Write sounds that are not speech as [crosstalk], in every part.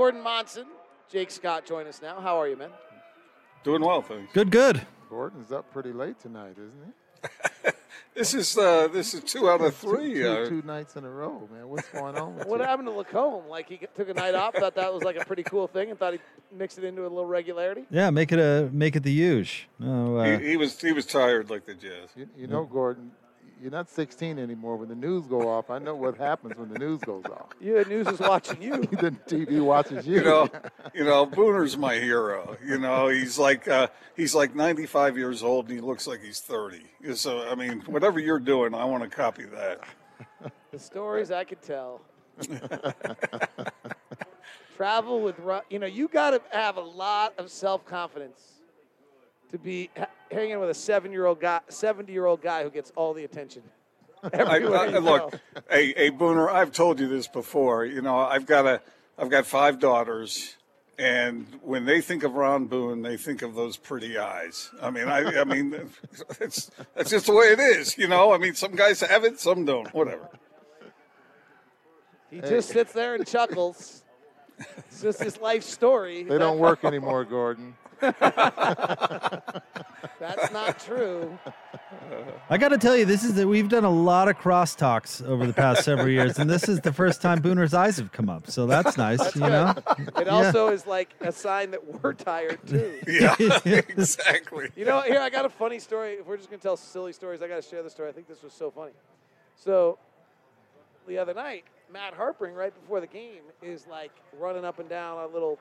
Gordon Monson, Jake Scott join us now. How are you, man? Doing well, thanks. Good, good. Gordon's up pretty late tonight, isn't he? [laughs] This is uh, this is two out of three. Two, uh, two nights in a row, man. What's going on with [laughs] What you? happened to Lacombe? Like he took a night off, thought that was like a pretty cool thing, and thought he'd mix it into a little regularity. Yeah, make it a make it the huge. No, uh, he, he was he was tired like the Jazz. You, you know, Gordon, you're not 16 anymore. When the news go off, I know what happens when the news goes off. [laughs] You had news is watching you. [laughs] the TV watches you. You know, you know, Booner's my hero. You know, he's like uh, he's like 95 years old and he looks like he's 30. So I mean, whatever you're doing, I want to copy that. The stories I could tell. Travel with, you know, you got to have a lot of self confidence to be ha- hanging with a seven year old guy, seventy year old guy who gets all the attention. [laughs] I, I, look, go. hey, hey, Booner, I've told you this before. You know, I've got a, I've got five daughters, and when they think of Ron Boone, they think of those pretty eyes. I mean, I, I mean, [laughs] it's that's just the way it is. You know, I mean, some guys have it, some don't. Whatever. He just sits there and chuckles. It's just his life story. they don't work anymore, Gordon. [laughs] That's not true. I got to tell you, this is that we've done a lot of crosstalks over the past several years, and this is the first time Booner's eyes have come up. So that's nice, you know. It also is like a sign that we're tired too. [laughs] Yeah, [laughs] exactly. You know, here I got a funny story. If we're just gonna tell silly stories, I gotta share the story. I think this was so funny. So the other night, Matt Harpring, right before the game, is like running up and down a little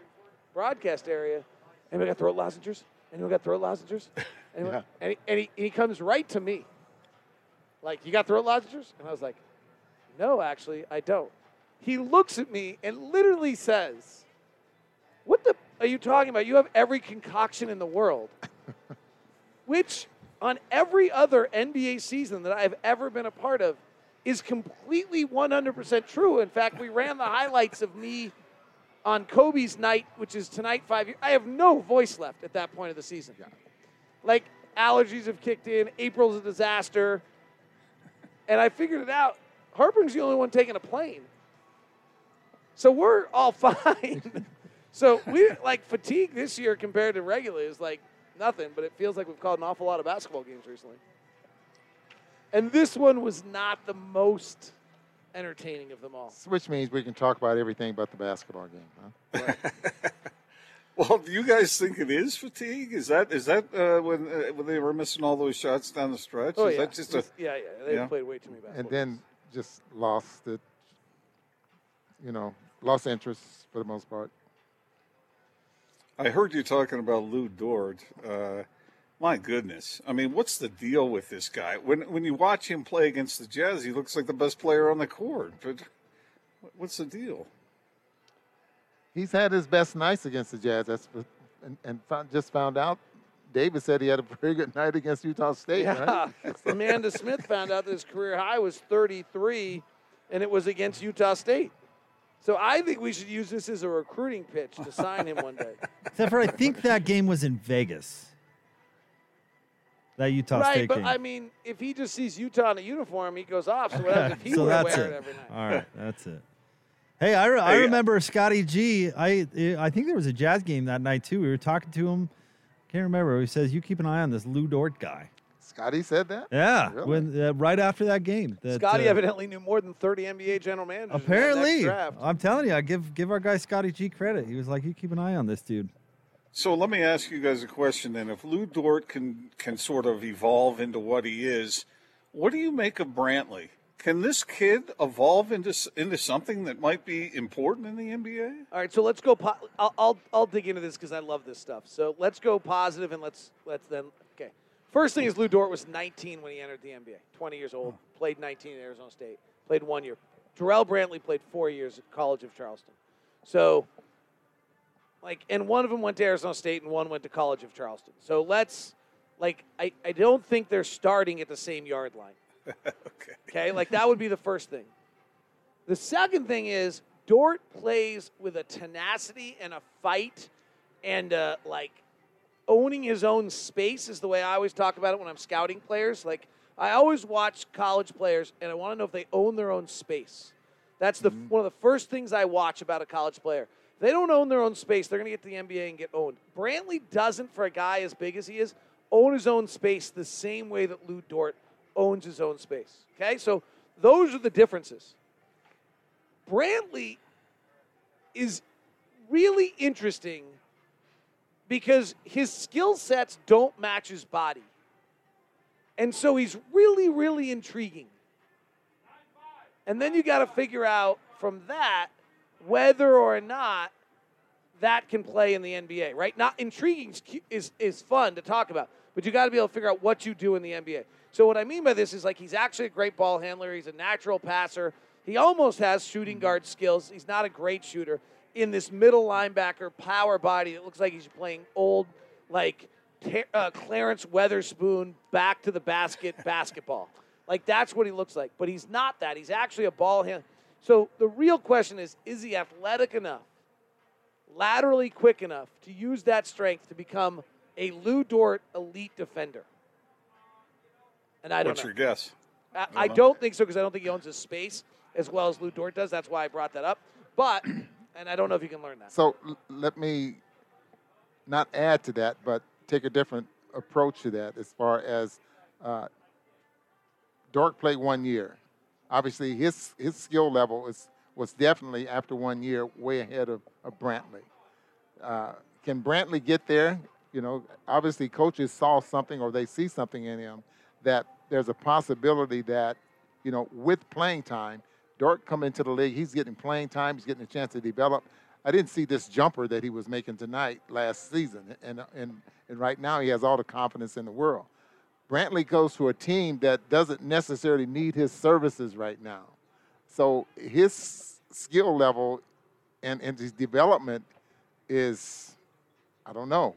broadcast area. Anybody got throat lozenges? Anyone got throat lozenges? [laughs] Yeah. And, he, and he, he comes right to me. Like, you got throat lozenges? And I was like, no, actually, I don't. He looks at me and literally says, what the are you talking about? You have every concoction in the world. [laughs] Which, on every other NBA season that I've ever been a part of, is completely 100% true. In fact, we ran the highlights of me on Kobe's night, which is tonight, five years. I have no voice left at that point of the season. Like, allergies have kicked in, April's a disaster. And I figured it out. Harper's the only one taking a plane. So we're all [laughs] fine. so we like fatigue this year compared to regular is like nothing, but it feels like we've called an awful lot of basketball games recently. And this one was not the most entertaining of them all. Which means we can talk about everything but the basketball game, huh? [laughs] Well, do you guys think it is fatigue? Is that is that uh, when uh, when they were missing all those shots down the stretch? Oh is yeah, that just a yeah, yeah. They yeah. played way too many basketball. And then just lost it, you know, lost interest for the most part. I heard you talking about Lu Dort. Uh, my goodness. I mean, what's the deal with this guy? When when you watch him play against the Jazz, he looks like the best player on the court. But what's the deal? He's had his best nights against the Jazz. That's and, and found, just found out. David said he had a pretty good night against Utah State, yeah, right? [laughs] [laughs] Amanda Smith found out that his career high was 33, and it was against Utah State. So I think we should use this as a recruiting pitch to sign him one day. Except for I think that game was in Vegas. That Utah right, State but. I mean, if he just sees Utah in a uniform, he goes off. So what happens if he [laughs] so were to that's wear it. it every night? All right, that's it. Hey, I, re- I Hey, uh, remember Scotty G. I I think there was a Jazz game that night too. We were talking to him. Can't remember. He says you keep an eye on this Lu Dort guy. Scotty said that. Yeah, Really? when uh, right after that game. That, Scotty uh, evidently knew more than 30 NBA general managers. in that next apparently. draft. I'm telling you, I give give our guy Scotty G credit. He was like, you keep an eye on this dude. So let me ask you guys a question then. If Lu Dort can can sort of evolve into what he is, what do you make of Brantley? Can this kid evolve into into something that might be important in the NBA? All right, so let's go. Po- I'll, I'll I'll dig into this because I love this stuff. So let's go positive and let's let's then okay. First thing is Lu Dort was 19 when he entered the NBA. 20 years old, played 19 at Arizona State, played one year. Jarrell Brantley played four years at College of Charleston. So, like, and one of them went to Arizona State and one went to College of Charleston. So let's, like, I, I don't think they're starting at the same yard line. [laughs] Okay. Okay, like that would be the first thing. The second thing is Dort plays with a tenacity and a fight and uh, like owning his own space is the way I always talk about it when I'm scouting players. Like I always watch college players and I want to know if they own their own space. That's the one of the first things I watch about a college player. They don't own their own space, they're going to get to the NBA and get owned. Brantley doesn't, for a guy as big as he is, own his own space the same way that Lu Dort owns his own space. Okay, so those are the differences. Brantley is really interesting because his skill sets don't match his body. And so he's really, really intriguing. And then you got to figure out from that whether or not that can play in the NBA, right? Not intriguing is, is, fun to talk about, but you got to be able to figure out what you do in the NBA. So what I mean by this is like he's actually a great ball handler. He's a natural passer. He almost has shooting guard skills. He's not a great shooter. In this middle linebacker power body, it looks like he's playing old, like uh, Clarence Weatherspoon back to the basket [laughs] basketball. Like that's what he looks like. But he's not that. He's actually a ball handler. So the real question is: Is he athletic enough, laterally quick enough to use that strength to become a Lu Dort elite defender? And I don't What's know. your guess? I, I don't think so because I don't think he owns his space as well as Lu Dort does. That's why I brought that up. But, [clears throat] and I don't know if you can learn that. So l- let me not add to that, but take a different approach to that as far as uh, Dort played one year. Obviously, his his skill level is was definitely after one year way ahead of, of Brantley. Uh, can Brantley get there? You know, obviously coaches saw something or they see something in him that there's a possibility that, you know, with playing time, Dort come into the league, he's getting playing time, he's getting a chance to develop. I didn't see this jumper that he was making tonight last season, and and and right now he has all the confidence in the world. Brantley goes to a team that doesn't necessarily need his services right now, so his skill level and and his development is, I don't know,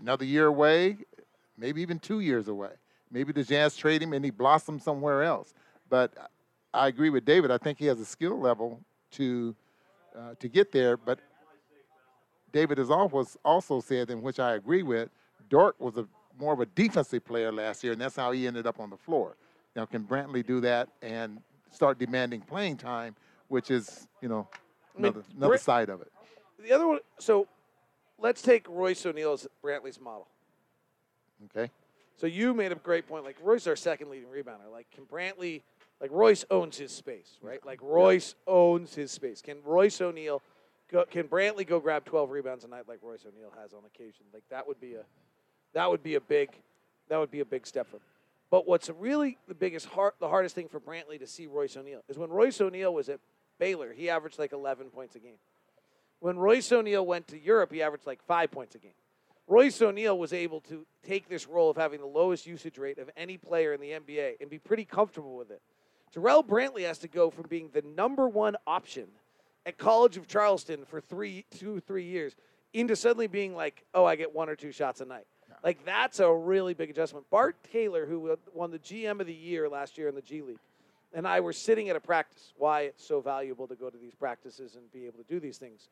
another year away, maybe even two years away. Maybe the Jazz trade him and he blossoms somewhere else. But I agree with David. I think he has a skill level to uh, to get there. But David has also said, in which I agree with, Dort was a more of a defensive player last year, and that's how he ended up on the floor. Now, can Brantley do that and start demanding playing time, which is you know I mean, another, another Brit- side of it. The other one, so let's take Royce O'Neale as Brantley's model. Okay. So you made a great point. Like Royce, is our second leading rebounder. Like can Brantley, like Royce owns his space, right? Like Royce owns his space. Can Royce O'Neale, go, can Brantley go grab 12 rebounds a night like Royce O'Neale has on occasion? Like that would be a, that would be a big, that would be a big step for him. But what's really the biggest hard, the hardest thing for Brantley to see Royce O'Neale is when Royce O'Neale was at Baylor, he averaged like 11 points a game. When Royce O'Neale went to Europe, he averaged like five points a game. Royce O'Neale was able to take this role of having the lowest usage rate of any player in the NBA and be pretty comfortable with it. Jarrell Brantley has to go from being the number one option at College of Charleston for three, two, three years into suddenly being like, oh, I get one or two shots a night. Like that's a really big adjustment. Bart Taylor, who won the GM of the year last year in the G League, and I were sitting at a practice. Why it's so valuable to go to these practices and be able to do these things.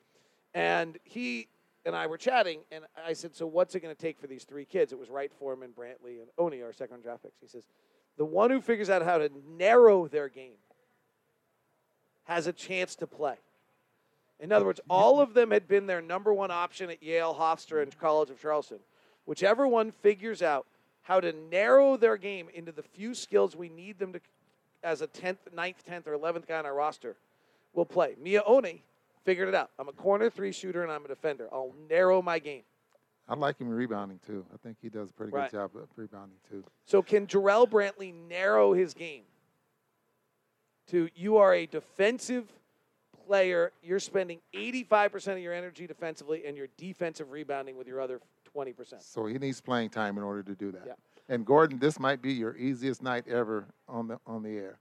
And he and I were chatting, and I said, "So what's it going to take for these three kids?" It was Wright, Foreman, Brantley, and Oni, our second draft picks. He says, "The one who figures out how to narrow their game has a chance to play." In other words, all of them had been their number one option at Yale, Hofstra, and College of Charleston. Whichever one figures out how to narrow their game into the few skills we need them to, as a 10th, 9th, 10th, or 11th guy on our roster, will play. Miye Oni figured it out. I'm a corner three shooter and I'm a defender. I'll narrow my game. I like him rebounding too. I think he does a pretty Right. good job of rebounding too. So can Jarrell Brantley narrow his game to you are a defensive player, you're spending 85% of your energy defensively and your defensive rebounding with your other 20%. So he needs playing time in order to do that. Yeah. And Gordon, this might be your easiest night ever on the on the air.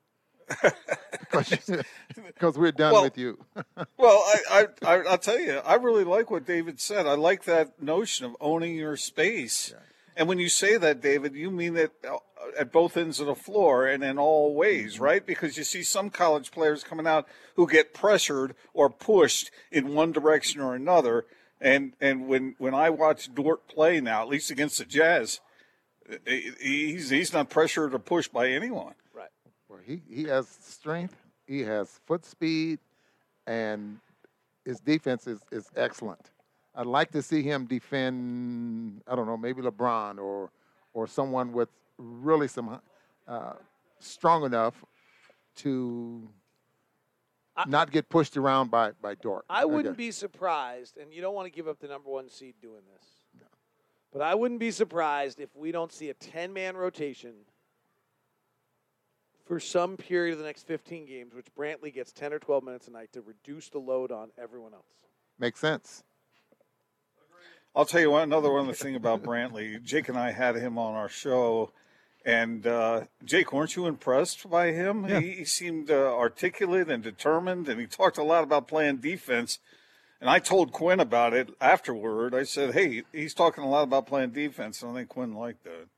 [laughs] Because [laughs] we're done Well- with you. [laughs] Well, I, I, I, I'll tell you, I really like what David said. I like that notion of owning your space. And when you say that, David, you mean it uh, at both ends of the floor and in all ways, right? Because you see some college players coming out who get pressured or pushed in one direction or another. And and when when I watch Dort play now, at least against the Jazz, he's he's not pressured or pushed by anyone. Right. Well, he, he has strength, he has foot speed, and his defense is, is excellent. I'd like to see him defend. I don't know, maybe LeBron or or someone with really some uh, strong enough to I- not get pushed around by by Dort. I wouldn't Okay. be surprised, and you don't want to give up the number one seed doing this. But I wouldn't be surprised if we don't see a 10 man rotation for some period of the next 15 games, which Brantley gets 10 or 12 minutes a night to reduce the load on everyone else. Makes sense. I'll tell you one another one the thing about Brantley. Jake and I had him on our show, and uh, Jake, weren't you impressed by him? Yeah. He, he seemed uh, articulate and determined, and he talked a lot about playing defense. And I told Quinn about it afterward. I said, "Hey, he's talking a lot about playing defense," and I think Quinn liked that.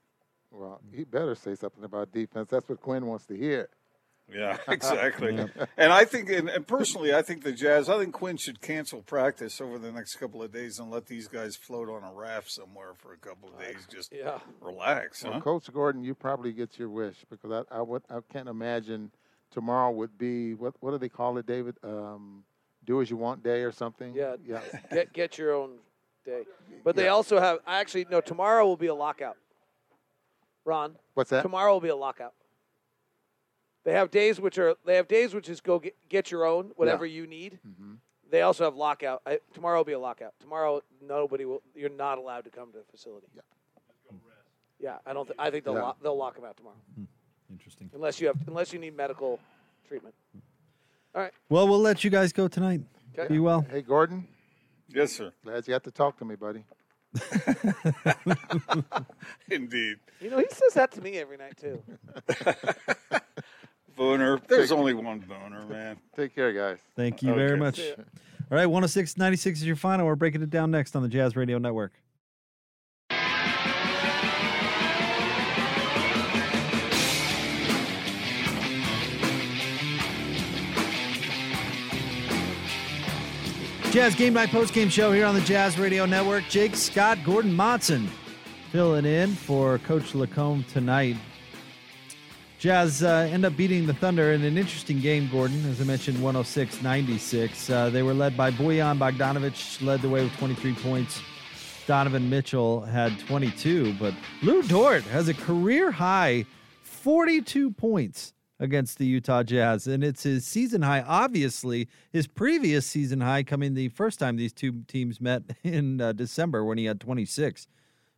Well, he better say something about defense. That's what Quinn wants to hear. Yeah, [laughs] exactly. And I think, and, and personally, I think the Jazz, I think Quinn should cancel practice over the next couple of days and let these guys float on a raft somewhere for a couple of days. Just Yeah. relax, Well, huh? Coach Gordon, you probably get your wish because I I, would, I can't imagine tomorrow would be what what do they call it, David? Um, do as you want day or something. Yeah. Yeah. [laughs] Get, get your own day. But they Yeah. also have, actually, no, tomorrow will be a lockout. Ron, What's that? tomorrow will be a lockout. They have days which are they have days which is go get, get your own whatever you need. Mhm. They also have lockout. I, tomorrow will be a lockout. Tomorrow nobody will. You're not allowed to come to the facility. Yeah. Yeah, I don't. Th- I think they'll Yeah. lock, they'll lock them out tomorrow Interesting. unless you have unless you need medical treatment. All right. Well, we'll let you guys go tonight. Okay. Be well. Hey, Gordon, Yes, sir. glad you got to talk to me, buddy. [laughs] Indeed. You know he says that to me every night too. [laughs] Booner. There's only one Booner, man. Take care, guys. Thank you very Okay. much. See ya. All right, 106 96 is your final. We're breaking it down next on the Jazz Radio Network. Jazz Game Night Post Game Show here on the Jazz Radio Network. Jake Scott, Gordon Monson filling in for Coach Lacombe tonight. Jazz uh, end up beating the Thunder in an interesting game, Gordon. As I mentioned, 106 96. Uh, they were led by Bojan Bogdanovic, led the way with 23 points. Donovan Mitchell had 22, but Lu Dort has a career high 42 points against the Utah Jazz, and it's his season high. Obviously, his previous season high coming the first time these two teams met [laughs] in uh, December when he had 26.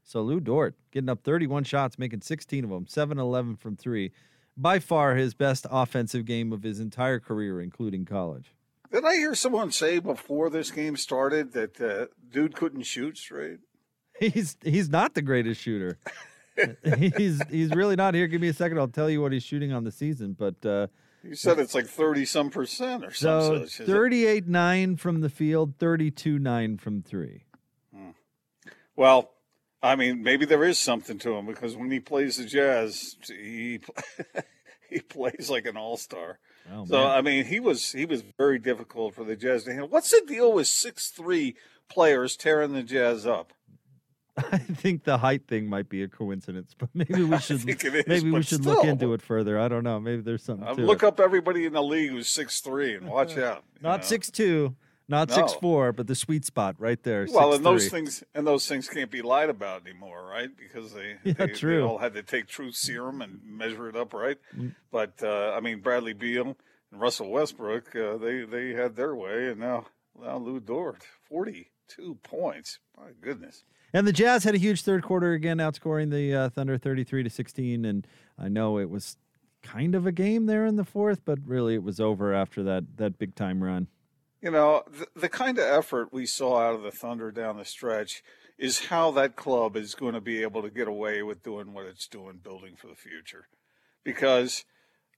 So Lu Dort getting up 31 shots, making 16 of them, 7 11 from three. By far his best offensive game of his entire career, including college. Did I hear someone say before this game started that uh, dude couldn't shoot straight? He's he's not the greatest shooter. [laughs] he's he's really not here. Give me a second. I'll tell you what he's shooting on the season. But uh, You said it's like 30 some percent or so something. such. 38 9 from the field, 32 9 from three. Well, I mean, maybe there is something to him because when he plays the Jazz, he [laughs] he plays like an all star. Oh, So man. I mean, he was he was very difficult for the Jazz to handle. What's the deal with six three players tearing the Jazz up? [laughs] I think the height thing might be a coincidence, but maybe we [laughs] should is, maybe we should look into it further. I don't know. Maybe there's something Uh, look it. up everybody in the league who's six three and watch out. Not know? six two, not No. six four, but the sweet spot right there. Well, and 6'3". those things and those things can't be lied about anymore, right? Because they [laughs] Yeah, they, they all had to take truth serum and measure it up, right? Mm. But uh, I mean, Bradley Beal and Russell Westbrook, uh, they they had their way, and now now Lu Dort, forty two points. My goodness. And the Jazz had a huge third quarter again, outscoring the uh, Thunder 33 to 16. And I know it was kind of a game there in the fourth, but really it was over after that that big time run. You know, the, the kind of effort we saw out of the Thunder down the stretch is how that club is going to be able to get away with doing what it's doing, building for the future. Because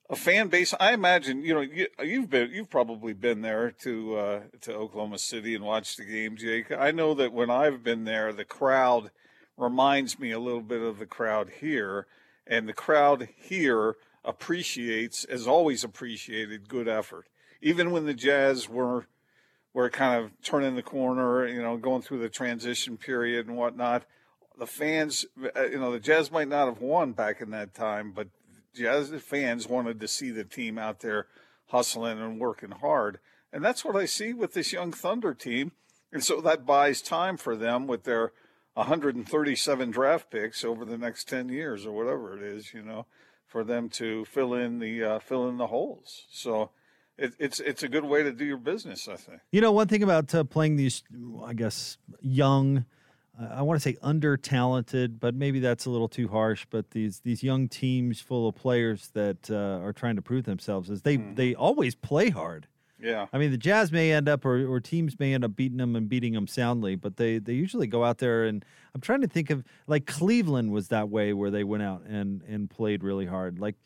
a fan base, I imagine, you know, you, you've been, you've probably been there to uh, to Oklahoma City and watched the game, Jake. I know that when I've been there, the crowd reminds me a little bit of the crowd here, and the crowd here appreciates, has always appreciated good effort, even when the Jazz were were kind of turning the corner, you know, going through the transition period and whatnot. The fans, uh, you know, the Jazz might not have won back in that time, but Jazz fans wanted to see the team out there hustling and working hard. And that's what I see with this young Thunder team. And so that buys time for them with their 137 draft picks over the next 10 years or whatever it is, you know, for them to fill in the uh, fill in the holes. So it, it's it's a good way to do your business, I think. You know, one thing about uh, playing these, I guess, young, uh, I want to say under talented, but maybe that's a little too harsh. But these these young teams full of players that uh, are trying to prove themselves is they mm. they always play hard. Yeah. I mean, the Jazz may end up, or, or teams may end up beating them and beating them soundly, but they, they usually go out there and I'm trying to think of like Cleveland was that way where they went out and, and played really hard. Like,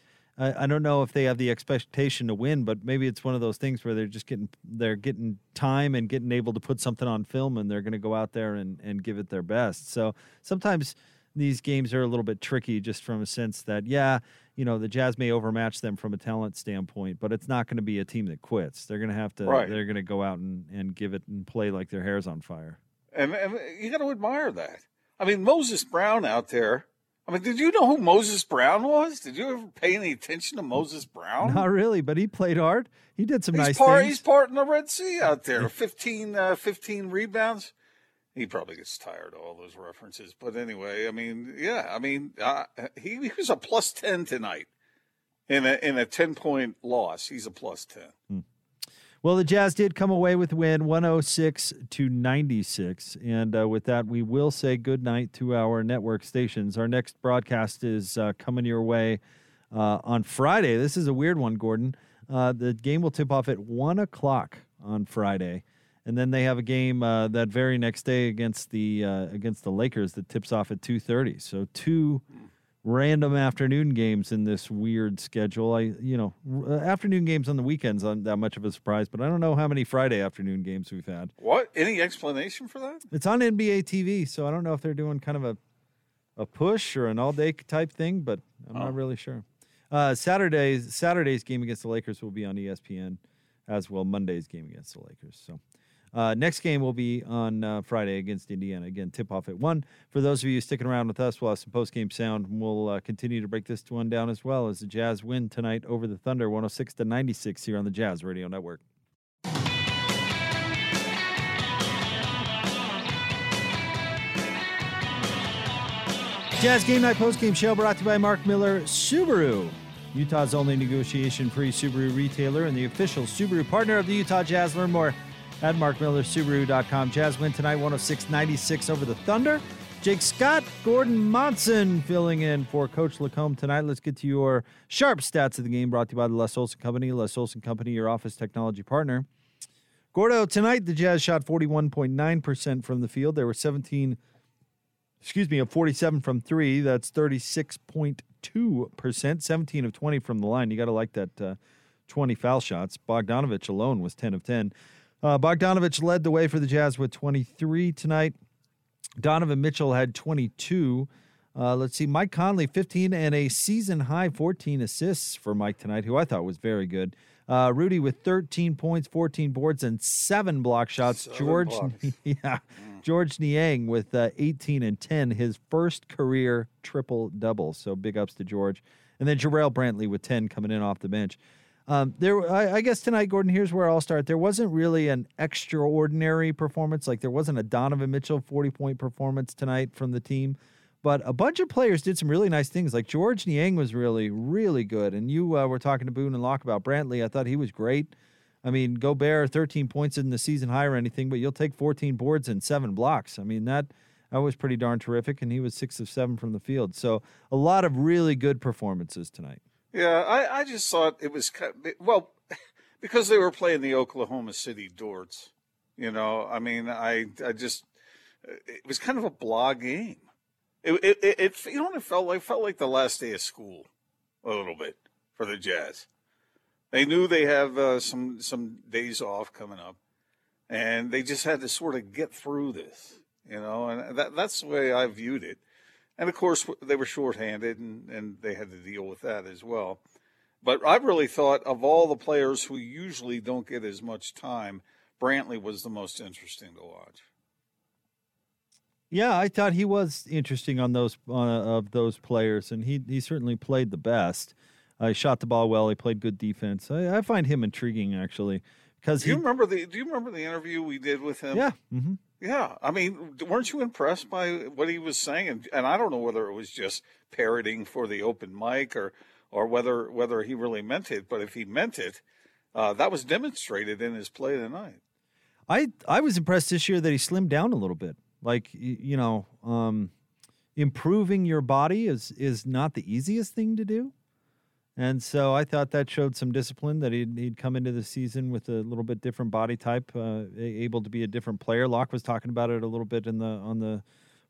I, I don't know if they have the expectation to win, but maybe it's one of those things where they're just getting, they're getting time and getting able to put something on film and they're going to go out there and, and give it their best. So sometimes these games are a little bit tricky just from a sense that, yeah, you know the Jazz may overmatch them from a talent standpoint, but it's not going to be a team that quits. They're going to have to. Right. They're going to go out and, and give it and play like their hair's on fire. And, and you got to admire that. I mean, Moses Brown out there. I mean, did you know who Moses Brown was? Did you ever pay any attention to Moses Brown? Not really, but he played hard. He did some he's nice part, things. He's part in the Red Sea out there. 15, uh, 15 rebounds he probably gets tired of all those references. But anyway, I mean, yeah, I mean, uh, he, he, was a plus 10 tonight in a, in a 10 point loss. He's a plus 10. Hmm. Well, the Jazz did come away with win 106 to 96. And uh, with that, we will say good night to our network stations. Our next broadcast is uh, coming your way uh, on Friday. This is a weird one, Gordon. Uh, the game will tip off at 1 o'clock on Friday and then they have a game uh, that very next day against the uh, against the Lakers that tips off at two thirty. So two random afternoon games in this weird schedule. I you know uh, afternoon games on the weekends aren't that much of a surprise, but I don't know how many Friday afternoon games we've had. What? Any explanation for that? It's on NBA TV, so I don't know if they're doing kind of a a push or an all day type thing, but I'm oh. not really sure. Uh, Saturday's Saturday's game against the Lakers will be on ESPN, as well Monday's game against the Lakers. So. Uh, next game will be on uh, Friday against Indiana. Again, tip off at 1. For those of you sticking around with us, we'll have some post game sound. We'll uh, continue to break this one down as well as the Jazz win tonight over the Thunder 106 to 96 here on the Jazz Radio Network. Jazz Game Night Post Game Show brought to you by Mark Miller Subaru. Utah's only negotiation free Subaru retailer and the official Subaru partner of the Utah Jazz. Learn more at markmillersubaru.com. Jazz win tonight 106 96 over the Thunder. Jake Scott, Gordon Monson filling in for Coach Lacombe tonight. Let's get to your sharp stats of the game brought to you by the Les Olson Company. Les Olson Company, your office technology partner. Gordo, tonight the Jazz shot 41.9% from the field. There were 17, excuse me, of 47 from three. That's 36.2%. 17 of 20 from the line. You got to like that uh, 20 foul shots. Bogdanovic alone was 10 of 10. Uh, Bogdanovic led the way for the Jazz with 23 tonight. Donovan Mitchell had 22. Uh, let's see, Mike Conley, 15 and a season high 14 assists for Mike tonight, who I thought was very good. Uh, Rudy with 13 points, 14 boards, and seven block shots. Seven George, blocks. [laughs] yeah. George Niang with uh, 18 and 10, his first career triple double. So big ups to George. And then Jarrell Brantley with 10 coming in off the bench. Um, there, I, I, guess tonight, Gordon. Here's where I'll start. There wasn't really an extraordinary performance. Like there wasn't a Donovan Mitchell 40 point performance tonight from the team, but a bunch of players did some really nice things. Like George Niang was really, really good. And you uh, were talking to Boone and Locke about Brantley. I thought he was great. I mean, Gobert 13 points in the season high or anything, but you'll take 14 boards and seven blocks. I mean that that was pretty darn terrific. And he was six of seven from the field. So a lot of really good performances tonight. Yeah, I, I just thought it was well [laughs] because they were playing the Oklahoma City Dorts. You know, I mean, I I just it was kind of a blah game. It it, it, it you know it felt like felt like the last day of school a little bit for the Jazz. They knew they have uh, some some days off coming up, and they just had to sort of get through this. You know, and that that's the way I viewed it. And of course, they were shorthanded and, and they had to deal with that as well. But I really thought of all the players who usually don't get as much time, Brantley was the most interesting to watch. Yeah, I thought he was interesting on those uh, of those players, and he he certainly played the best. Uh, he shot the ball well. He played good defense. I, I find him intriguing actually because Do you he. remember the Do you remember the interview we did with him? Yeah. hmm Yeah, I mean, weren't you impressed by what he was saying? And, and I don't know whether it was just parroting for the open mic or or whether whether he really meant it. But if he meant it, uh, that was demonstrated in his play tonight. I I was impressed this year that he slimmed down a little bit. Like you know, um, improving your body is is not the easiest thing to do, and so I thought that showed some discipline that he'd he'd come into the season with a little bit different body type, uh, able to be a different player. Locke was talking about it a little bit in the on the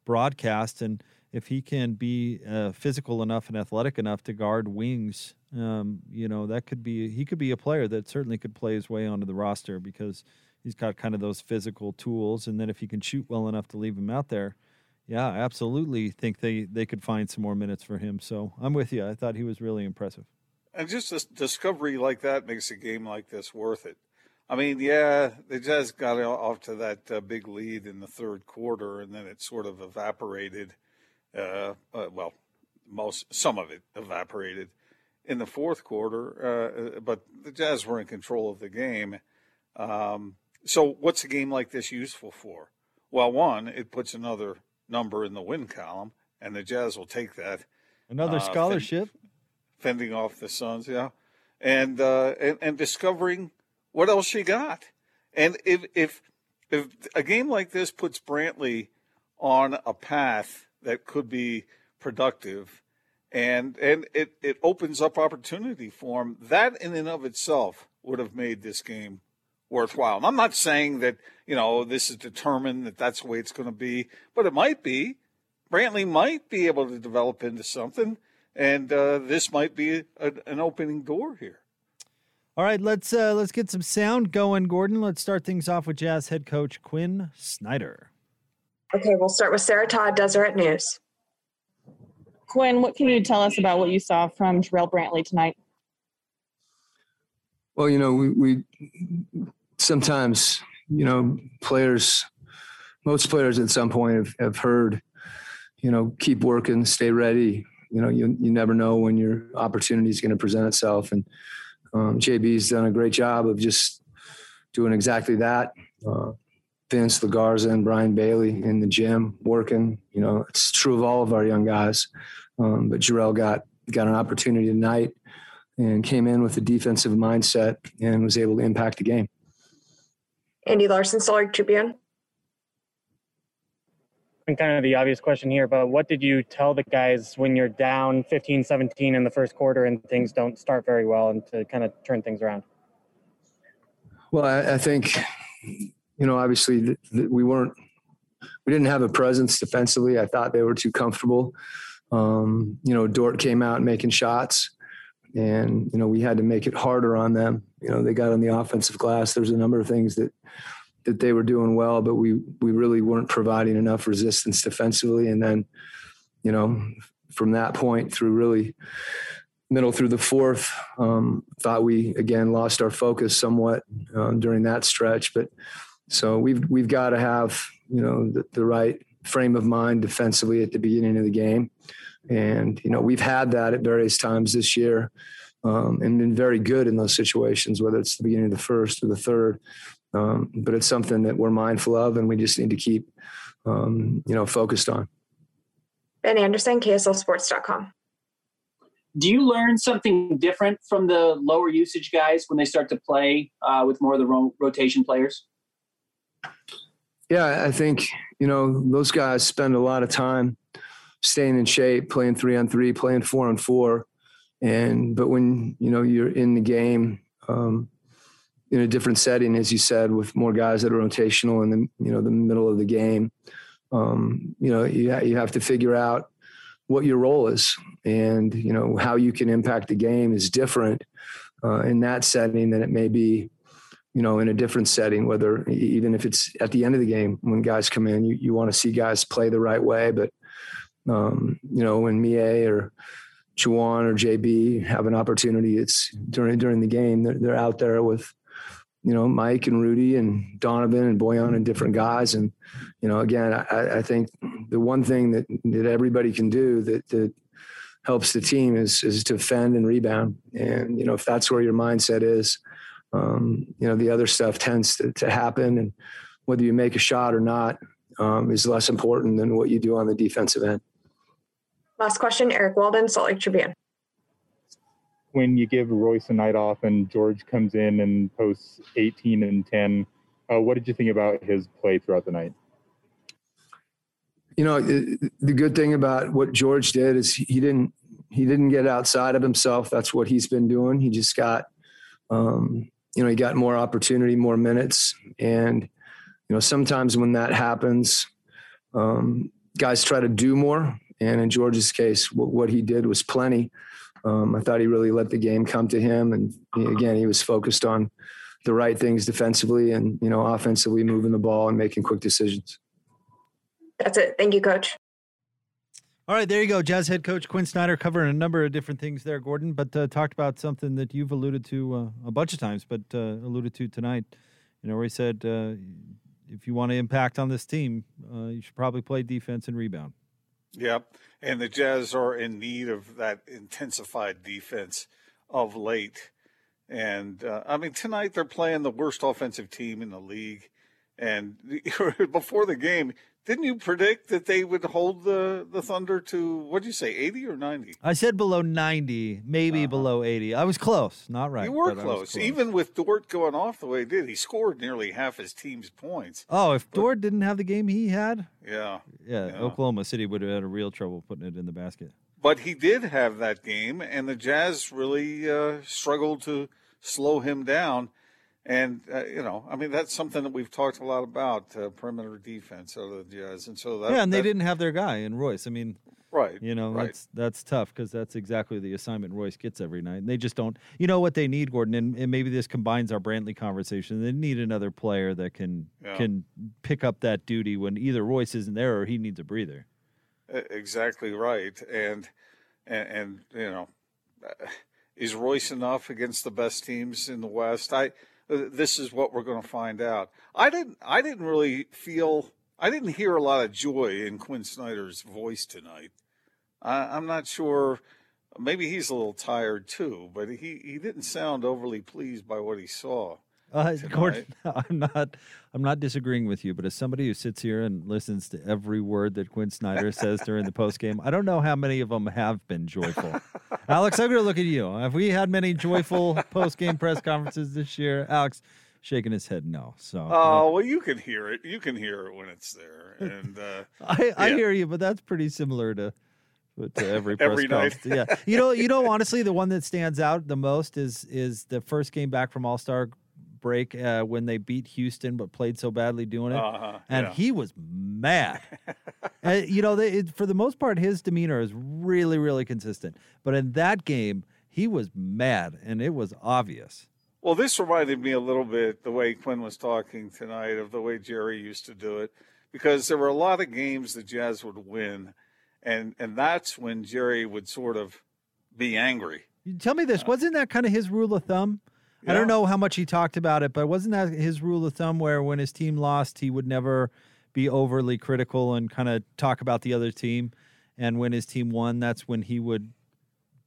broadcast, and if he can be uh, physical enough and athletic enough to guard wings, um, you know that could be he could be a player that certainly could play his way onto the roster because he's got kind of those physical tools, and then if he can shoot well enough to leave him out there, yeah, I absolutely think they they could find some more minutes for him. So I'm with you. I thought he was really impressive. And just a discovery like that makes a game like this worth it. I mean, yeah, the Jazz got off to that uh, big lead in the third quarter, and then it sort of evaporated. Uh, uh, well, most some of it evaporated in the fourth quarter, uh, but the Jazz were in control of the game. Um, so, what's a game like this useful for? Well, one, it puts another number in the win column, and the Jazz will take that Another Uh, fin- scholarship. fending off the Suns, yeah, and uh, and and discovering what else she got. And if if if a game like this puts Brantley on a path that could be productive, and and it it opens up opportunity for him, that in and of itself would have made this game worthwhile. And I'm not saying that you know this is determined that that's the way it's going to be, but it might be. Brantley might be able to develop into something, and uh, this might be a, an opening door here. All right, let's uh, let's get some sound going, Gordon. Let's start things off with Jazz head coach Quinn Snyder. Okay, we'll start with Sarah Todd, Deseret News. Quinn, what can you tell us about what you saw from Jarrell Brantley tonight? Well, you know, we, we sometimes, you know, players, most players at some point have, have heard, you know, keep working, stay ready. You know, you, you never know when your opportunity is going to present itself. And um, JB's done a great job of just doing exactly that. Uh, Vince Legarza and Brian Bailey in the gym working. You know, it's true of all of our young guys. Um, but Jarrell got got an opportunity tonight and came in with a defensive mindset and was able to impact the game. Andy Larsen, Salt Lake Tribune. and kind of the obvious question here, but what did you tell the guys when you're down 15, 17 in the first quarter and things don't start very well and to kind of turn things around? Well, I, I think, you know, obviously th- th- we weren't, we didn't have a presence defensively. I thought they were too comfortable. Um, you know, Dort came out making shots and, you know, we had to make it harder on them. You know, they got on the offensive glass. There's a number of things that, that they were doing well, but we, we really weren't providing enough resistance defensively. And then, you know, from that point through really middle through the fourth, um, thought we again lost our focus somewhat um, during that stretch. But so we've we've got to have you know the, the right frame of mind defensively at the beginning of the game, and you know we've had that at various times this year. Um, and been very good in those situations, whether it's the beginning of the first or the third. Um, but it's something that we're mindful of, and we just need to keep, um, you know, focused on. Ben Anderson, KSLSports.com. do you learn something different from the lower usage guys when they start to play uh, with more of the ro- rotation players? Yeah, I think you know those guys spend a lot of time staying in shape, playing three on three, playing four on four, and but when you know you're in the game um, in a different setting, as you said, with more guys that are rotational in the you know the middle of the game, um, you know you ha- you have to figure out what your role is, and you know how you can impact the game is different uh, in that setting than it may be you know, in a different setting, whether even if it's at the end of the game when guys come in, you, you want to see guys play the right way. But, um, you know, when Miye or Juwan or JB have an opportunity, it's during, during the game, they're, they're out there with, you know, Mike and Rudy and Donovan and Bojan and different guys. And, you know, again, I, I think the one thing that, that everybody can do that, that helps the team is, is to defend and rebound. And, you know, if that's where your mindset is, um, you know, the other stuff tends to, to happen. And whether you make a shot or not um, is less important than what you do on the defensive end. Last question, Eric Walden, Salt Lake Tribune. When you give Royce a night off and George comes in and posts 18 and 10, uh, what did you think about his play throughout the night? You know, the good thing about what George did is he didn't he didn't get outside of himself. That's what he's been doing. He just got, um, you know, he got more opportunity, more minutes, and you know, sometimes when that happens, um, guys try to do more. And in George's case, what, what he did was plenty. Um, I thought he really let the game come to him, and again, he was focused on the right things defensively and you know offensively, moving the ball and making quick decisions. That's it. Thank you, Coach. All right, there you go. Jazz head coach Quinn Snyder covering a number of different things there, Gordon, but uh, talked about something that you've alluded to uh, a bunch of times, but uh, alluded to tonight. You know, where he said uh, if you want to impact on this team, uh, you should probably play defense and rebound. Yep. And the Jazz are in need of that intensified defense of late. And uh, I mean, tonight they're playing the worst offensive team in the league. And [laughs] before the game, didn't you predict that they would hold the, the Thunder to what did you say, eighty or ninety? I said below ninety, maybe uh-huh. below eighty. I was close, not right. You were close. close. even with Dort going off the way he did. He scored nearly half his team's points. Oh, if but, Dort didn't have the game he had, yeah, yeah, yeah, Oklahoma City would have had a real trouble putting it in the basket. But he did have that game, and the Jazz really uh, struggled to slow him down. And uh, you know, I mean, that's something that we've talked a lot about uh, perimeter defense of the Jazz, and so that, yeah, and that, they didn't have their guy in Royce. I mean, right? You know, right. that's that's tough because that's exactly the assignment Royce gets every night, and they just don't. You know what they need, Gordon, and, and maybe this combines our Brantley conversation. They need another player that can yeah. can pick up that duty when either Royce isn't there or he needs a breather. Exactly right, and and, and you know, uh, is Royce enough against the best teams in the West? I this is what we're going to find out. I didn't I didn't really feel I didn't hear a lot of joy in Quinn Snyder's voice tonight. I, am not sure. Maybe he's a little tired too, but he, he didn't sound overly pleased by what he saw. [laughs] Uh, Gordon, [laughs] I'm not. I'm not disagreeing with you, but as somebody who sits here and listens to every word that Quinn Snyder says during the post game, I don't know how many of them have been joyful. [laughs] Alex, I'm going to look at you. Have we had many joyful post game press conferences this year? Alex, shaking his head no. So. Oh uh, well, you can hear it. You can hear it when it's there, and uh, I, I hear you, but that's pretty similar to to every press every night. yeah, you know, you know, honestly, the one that stands out the most is is the first game back from All Star break uh, when they beat Houston, but played so badly doing it, uh-huh, and yeah. he was mad. [laughs] uh, you know, they, it, for the most part, his demeanor is really, really consistent. But in that game, he was mad, and it was obvious. Well, this reminded me a little bit the way Quinn was talking tonight of the way Jerry used to do it, because there were a lot of games the Jazz would win, and and that's when Jerry would sort of be angry. Tell me this: wasn't that kind of his rule of thumb? I don't know how much he talked about it, but wasn't that his rule of thumb where when his team lost, he would never be overly critical and kind of talk about the other team? And when his team won, that's when he would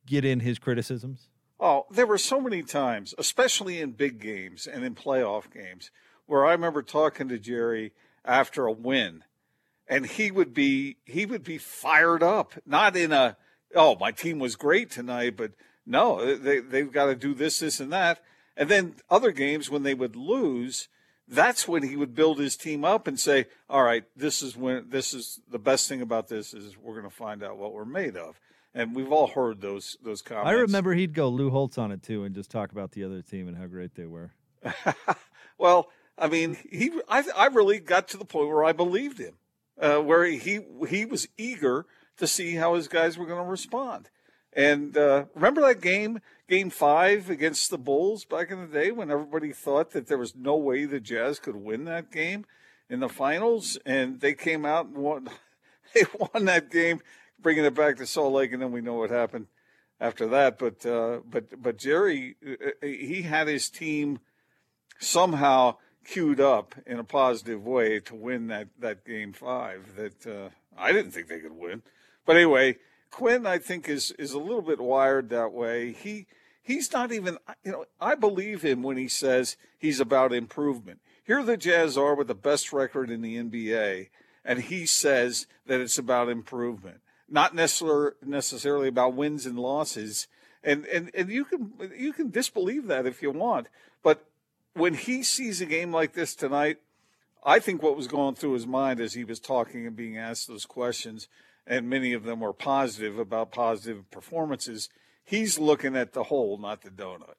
get in his criticisms? Oh, there were so many times, especially in big games and in playoff games, where I remember talking to Jerry after a win and he would be he would be fired up, not in a oh, my team was great tonight, but no, they they've got to do this, this, and that. And then other games when they would lose, that's when he would build his team up and say, "All right, this is when this is the best thing about this is we're going to find out what we're made of." And we've all heard those those comments. I remember he'd go Lou Holtz on it too and just talk about the other team and how great they were. [laughs] well, I mean, he I I really got to the point where I believed him, uh, where he he was eager to see how his guys were going to respond. And uh, remember that game, game five against the Bulls back in the day when everybody thought that there was no way the Jazz could win that game in the finals, and they came out and won. [laughs] They won that game, bringing it back to Salt Lake, and then we know what happened after that. But uh, but but Jerry, uh, uh, he had his team somehow queued up in a positive way to win that that game five that uh, I didn't think they could win. But anyway Quinn, I think, is is a little bit wired that way. He He's not even, you know, I believe him when he says he's about improvement. Here the Jazz are with the best record in the NBA, and he says that it's about improvement, not necessarily necessarily about wins and losses. And and and you can you can disbelieve that if you want, but when he sees a game like this tonight, I think what was going through his mind as he was talking and being asked those questions, and many of them were positive about positive performances. He's looking at the whole, not the donut.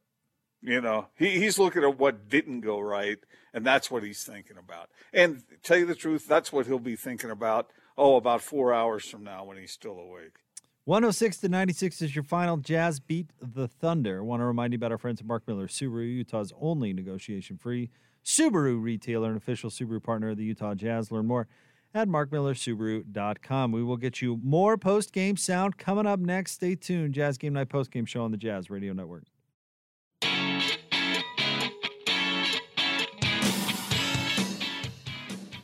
You know, he, he's looking at what didn't go right, and that's what he's thinking about. And tell you the truth, that's what he'll be thinking about. Oh, about four hours from now when he's still awake. 106 to 96 is your final. Jazz beat the Thunder. Want to remind you about our friends at Mark Miller Subaru, Utah's only negotiation free Subaru retailer and official Subaru partner of the Utah Jazz. Learn more at markmillersubaru.com. We will get you more post game sound coming up next. Stay tuned. Jazz Game Night post game show on the Jazz Radio Network.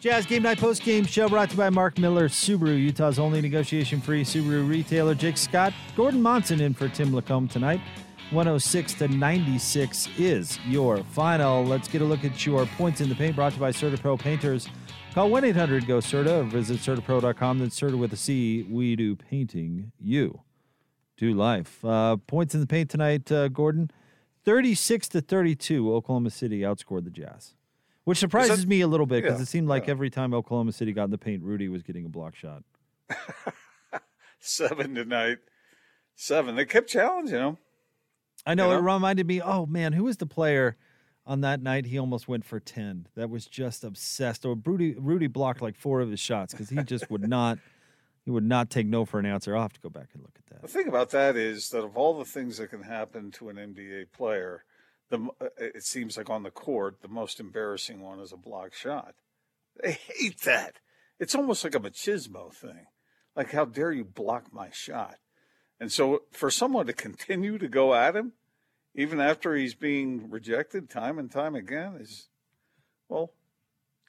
Jazz Game Night post game show brought to you by Mark Miller Subaru, Utah's only negotiation free Subaru retailer. Jake Scott, Gordon Monson in for Tim Lacombe tonight. 106 to 96 is your final. Let's get a look at your points in the paint brought to you by CertaPro Painters. Call 1 800 GO CERTA or visit CertaPro.com. That's Certa with a C. We do painting. You do life. Uh, points in the paint tonight, uh, Gordon 36 to 32. Oklahoma City outscored the Jazz, which surprises that- me a little bit because yeah, it seemed like every time Oklahoma City got in the paint, Rudy was getting a block shot. [laughs] Seven tonight. Seven. They kept challenging him. I know, You it reminded me. Oh man, who was the player on that night? He almost went for ten. That was just obsessed. Or Rudy, Rudy blocked like four of his shots because he just would not. He would not take no for an answer. I'll have to go back and look at that. The thing about that is that of all the things that can happen to an NBA player, the uh, it seems like on the court, the most embarrassing one is a block shot. They hate that. It's almost like a machismo thing. Like, how dare you block my shot? And so, for someone to continue to go at him, even after he's being rejected time and time again, is well,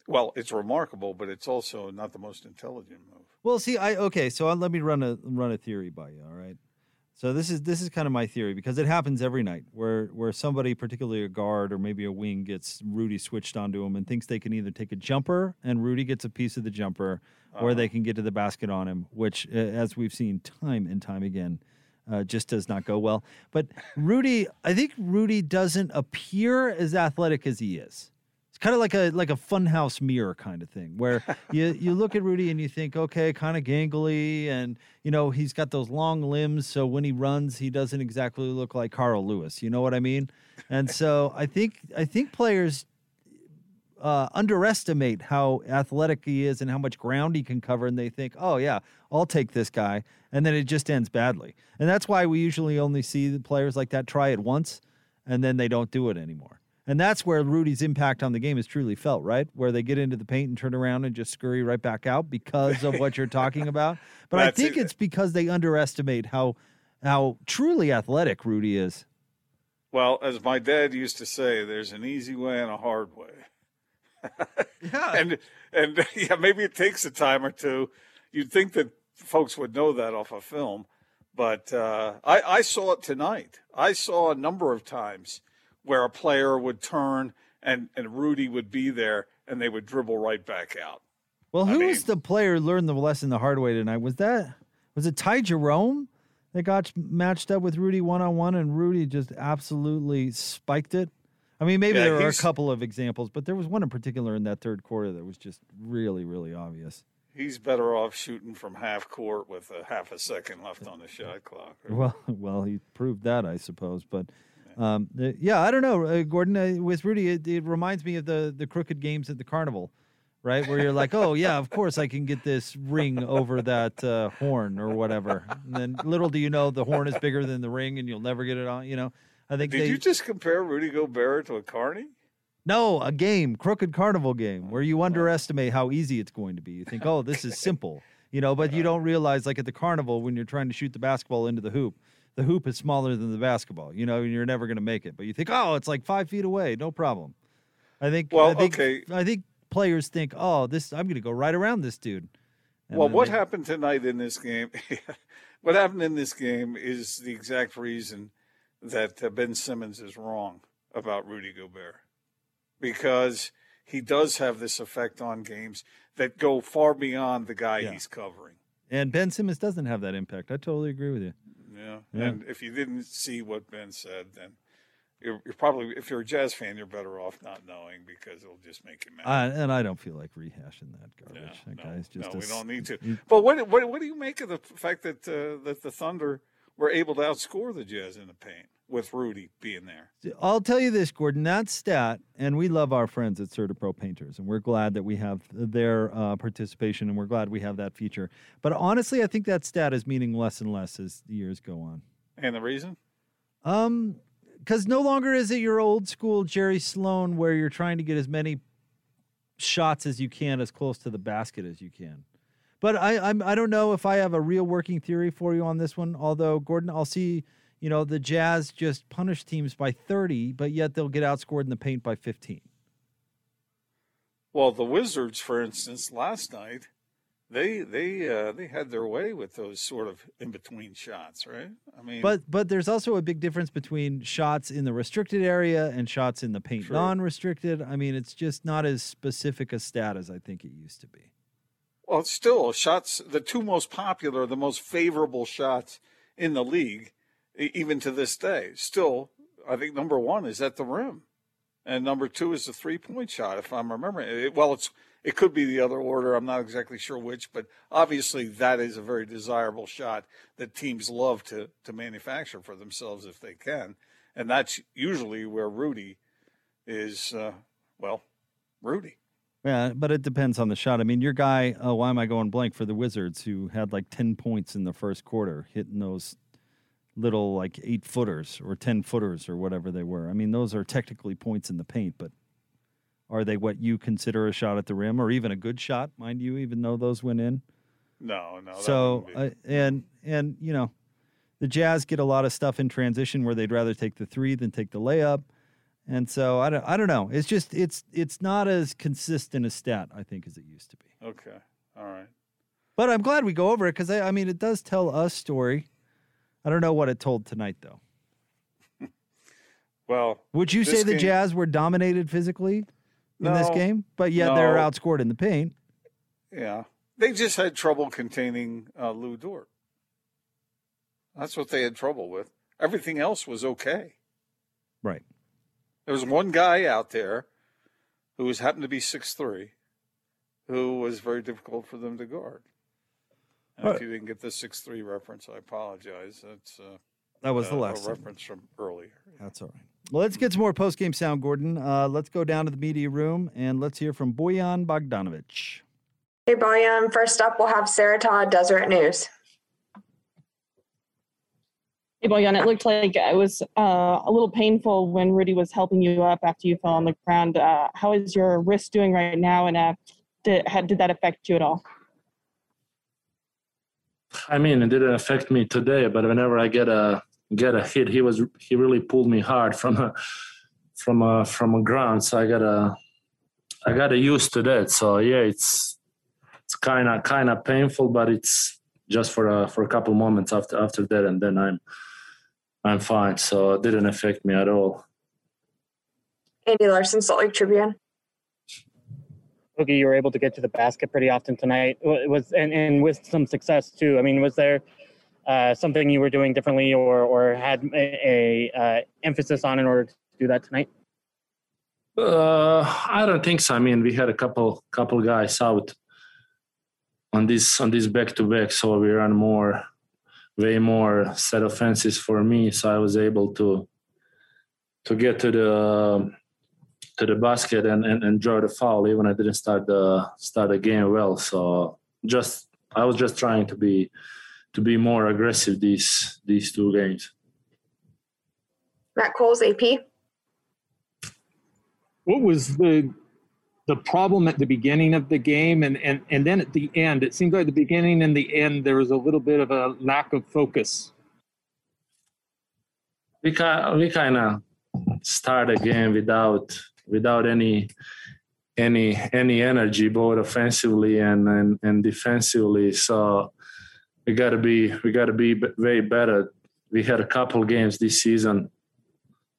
well, it's remarkable, but it's also not the most intelligent move. Well, see, I okay. So uh, let me run a run a theory by you. All right. So this is this is kind of my theory because it happens every night where where somebody, particularly a guard or maybe a wing, gets Rudy switched onto him and thinks they can either take a jumper and Rudy gets a piece of the jumper, or they can get to the basket on him, which, uh, as we've seen time and time again, uh, just does not go well. But Rudy, I think Rudy doesn't appear as athletic as he is. It's kind of like a like a funhouse mirror kind of thing, where [laughs] you you look at Rudy and you think, okay, kind of gangly, and you know he's got those long limbs, so when he runs, he doesn't exactly look like Carl Lewis. You know what I mean? And so I think I think players uh, underestimate how athletic he is and how much ground he can cover, and they think, "Oh yeah, I'll take this guy," and then it just ends badly. And that's why we usually only see the players like that try it once, and then they don't do it anymore. And that's where Rudy's impact on the game is truly felt, right? Where they get into the paint and turn around and just scurry right back out because of what you're talking about. [laughs] But I think it. it's because they underestimate how how truly athletic Rudy is. Well, as my dad used to say, there's an easy way and a hard way. Yeah. And and [laughs] yeah, maybe it takes a time or two. You'd think that folks would know that off of film, but uh, I, I saw it tonight. I saw a number of times where a player would turn and and Rudy would be there, and they would dribble right back out. Well, who was the player who learned the lesson the hard way tonight? Was that was it Ty Jerome that got matched up with Rudy one on one, and Rudy just absolutely spiked it? I mean, maybe Yeah, there are a couple of examples, but there was one in particular in that third quarter that was just really, really obvious. He's better off shooting from half court with a half a second left on the shot clock. Well, [laughs] well, he proved that, I suppose. But um, yeah, I don't know, uh, Gordon. Uh, with Rudy, it, it reminds me of the the crooked games at the carnival, right? Where you're like, [laughs] oh yeah, of course I can get this ring over that uh, horn or whatever. And then little do you know, the horn is bigger than the ring, and you'll never get it on. You know, I think Did they. you just compare Rudy Gobert to a carny? No, a game, crooked carnival game, where you oh. underestimate how easy it's going to be. You think, oh, this is [laughs] simple, you know, but you don't realize, like at the carnival, when you're trying to shoot the basketball into the hoop, the hoop is smaller than the basketball, you know, and you're never going to make it. But you think, oh, it's like five feet away, no problem. I think. Well, I think, okay. I think players think, oh, this, I'm going to go right around this dude. And well, what they- happened tonight in this game? [laughs] what happened in this game is the exact reason that uh, Ben Simmons is wrong about Rudy Gobert because he does have this effect on games that go far beyond the guy Yeah. he's covering. And Ben Simmons doesn't have that impact. I totally agree with you. Yeah. Yeah. And if you didn't see what Ben said, then you're, you're probably, if you're a Jazz fan, you're better off not knowing because it'll just make you mad. And I don't feel like rehashing that garbage. that no, guy's just no, a we don't need to. But what, what what do you make of the fact that uh, that the Thunder were able to outscore the Jazz in the paint with Rudy being there? I'll tell you this, Gordon. That stat, and we love our friends at Certapro Painters, and we're glad that we have their uh, participation, and we're glad we have that feature. But honestly, I think that stat is meaning less and less as the years go on. And the reason? Um, because no longer is it your old school Jerry Sloan where you're trying to get as many shots as you can as close to the basket as you can. But I I'm, I don't know if I have a real working theory for you on this one. Although Gordon, I'll see. You know, the Jazz just punish teams by 30, but yet they'll get outscored in the paint by 15. Well, the Wizards, for instance, last night, they they uh, they had their way with those sort of in between shots, right? I mean, But but there's also a big difference between shots in the restricted area and shots in the paint non-restricted. I mean, it's just not as specific a stat as I think it used to be. Well, still shots. The two most popular, the most favorable shots in the league, even to this day, still, I think number one is at the rim, and number two is the three point shot. If I'm remembering, it, well, it's it could be the other order. I'm not exactly sure which, but obviously that is a very desirable shot that teams love to to manufacture for themselves if they can, and that's usually where Rudy is. Uh, well, Rudy. Yeah, but it depends on the shot. I mean, your guy, oh, why am I going blank for the Wizards, who had like 10 points in the first quarter, hitting those little like eight footers or 10 footers or whatever they were. I mean, those are technically points in the paint, but are they what you consider a shot at the rim or even a good shot, mind you, even though those went in? No, no. so, be. uh, and, and, you know, the Jazz get a lot of stuff in transition where they'd rather take the three than take the layup. And so I don't, I don't know. It's just it's it's not as consistent a stat I think as it used to be. okay, all right. But I'm glad we go over it because I, I mean it does tell us story. I don't know what it told tonight though. [laughs] Well, Would you say this the game- Jazz were dominated physically in this game, but yet they're outscored in the paint? Yeah, they just had trouble containing uh, Lu Dort. That's what they had trouble with. Everything else was okay. Right. There was one guy out there who was happened to be six three, who was very difficult for them to guard. And Right. if you didn't get the six three reference, I apologize. That's uh, That was the uh, last a reference from earlier. That's all right. Well, let's get some more post game sound, Gordon. Uh, let's go down to the media room and let's hear from Bojan Bogdanovic. Hey, Bojan. First up, we'll have Sarah Todd, Deseret Bojan, it looked like it was uh, a little painful when Rudy was helping you up after you fell on the ground. Uh, how is your wrist doing right now, and uh, did, how, did that affect you at all? I mean, it didn't affect me today, but whenever I get a get a hit, he was he really pulled me hard from a from a from a ground. So I gotta I gotta used to that. So yeah, it's it's kind of kind of painful, but it's just for a for a couple moments after after that, and then I'm I'm fine. So it didn't affect me at all. Andy Larsen, Salt Lake Tribune. Boogie, you were able to get to the basket pretty often tonight. Wa- Was and, and with some success too. I mean, was there uh, something you were doing differently, or or had a, a uh, emphasis on in order to do that tonight? Uh, I don't think so. I mean, we had a couple couple guys out on this on this back to back, so we ran more, way more set offenses for me. So I was able to to get to the to the basket and, and, and draw the foul. Even I didn't start the start the game well. So just I was just trying to be to be more aggressive these these two games. Matt Coles, AP. what was the the problem at the beginning of the game and, and, and then at the end? It seemed like the beginning and the end there was a little bit of a lack of focus. we kind we kind of start again without without any any any energy both offensively and and, and defensively so we got to be we got to be way better we had a couple games this season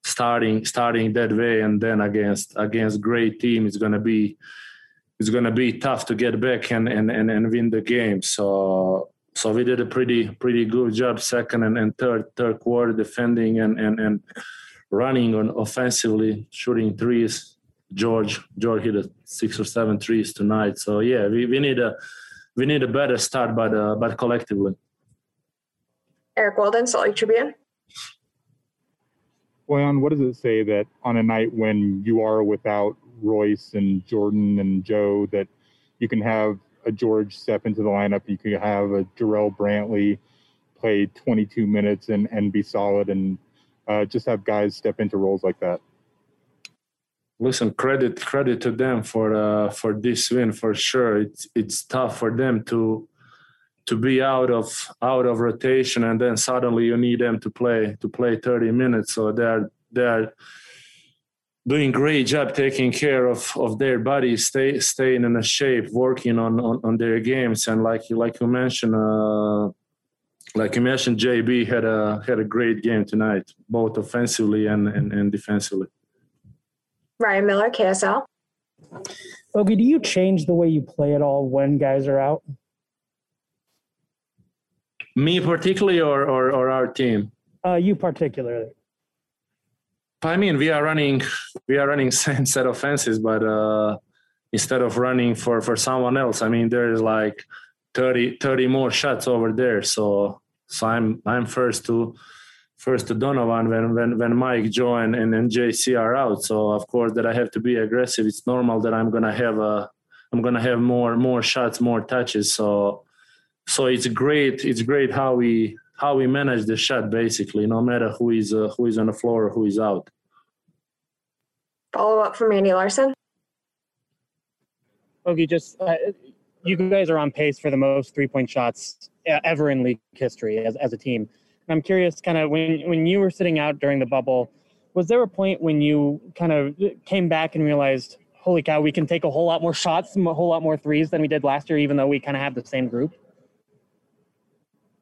starting starting that way, and then against against great team, it's gonna be it's gonna be tough to get back and and and, and win the game. So so we did a pretty pretty good job second and, and third third quarter defending and and and running on offensively, shooting threes. George George hit a six or seven threes tonight. So yeah, we, we need a we need a better start, but uh, but collectively. Eric Walden, Salt Lake Tribune. What does it say that on a night when you are without Royce and Jordan and Joe, that you can have a George step into the lineup, you can have a Jarrell Brantley play 22 minutes and, and be solid, and uh, just have guys step into roles like that? Listen, credit credit to them for uh, for this win for sure. It's it's tough for them to to be out of out of rotation and then suddenly you need them to play to play 30 minutes so they're they're doing great job taking care of of their bodies stay staying in a shape working on on, on their games and like you like you mentioned uh, like you mentioned jb had a had a great game tonight both offensively and and, and defensively Ryan Miller, KSL. Ogie, do you change the way you play at all when guys are out? Me particularly or or, or our team Uh, you particularly. I mean, we are running we are running [laughs] same set of fences, but uh, instead of running for for someone else, I mean, there is like 30, 30 more shots over there. So so I'm I'm first to first to Donovan when when when Mike, Joe, and and, and JC are out. So of course that I have to be aggressive. It's normal that I'm gonna have a I'm gonna have more more shots, more touches. So so it's great. It's great how we how we manage the shot basically, no matter who is uh, who is on the floor or who is out. Follow up from Andy Larsen. Okay, just uh, you guys are on pace for the most three point shots uh, ever in league history as, as a team. And I'm curious, kind of when when you were sitting out during the bubble, was there a point when you kind of came back and realized, holy cow, we can take a whole lot more shots, a whole lot more threes than we did last year, even though we kind of have the same group?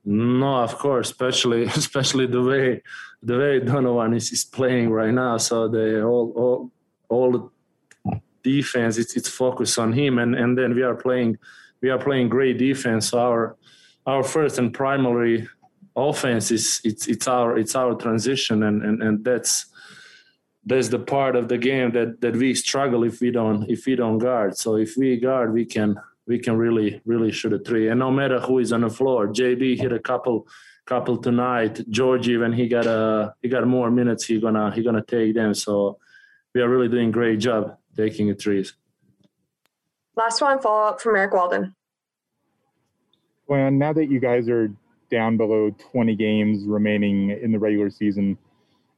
No, of course, especially [laughs] especially the way the way Donovan is, is playing right now. So the all all all defense it's it's focused on him, and and then we are playing we are playing great defense. Our our first and primary offense is it's it's our it's our transition, and and and that's that's the part of the game that that we struggle if we don't if we don't guard. So if we guard, we can we can really really shoot a three. And no matter who is on the floor, JB hit a couple couple tonight. Georgie when he got a he got more minutes, he gonna he gonna take them. So we are really doing great job taking the threes. Last one, follow up from Eric Walden. Well, now that you guys are down below 20 games remaining in the regular season,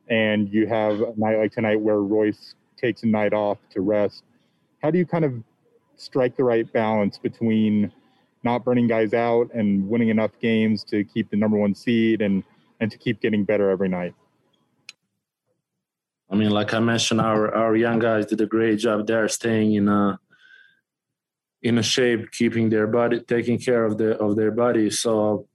and you have a night like tonight where Royce takes a night off to rest, how do you kind of strike the right balance between not burning guys out and winning enough games to keep the number one seed and and to keep getting better every night? I mean, like I mentioned, our our young guys did a great job there, staying in a in a shape, keeping their body, taking care of the of their body. So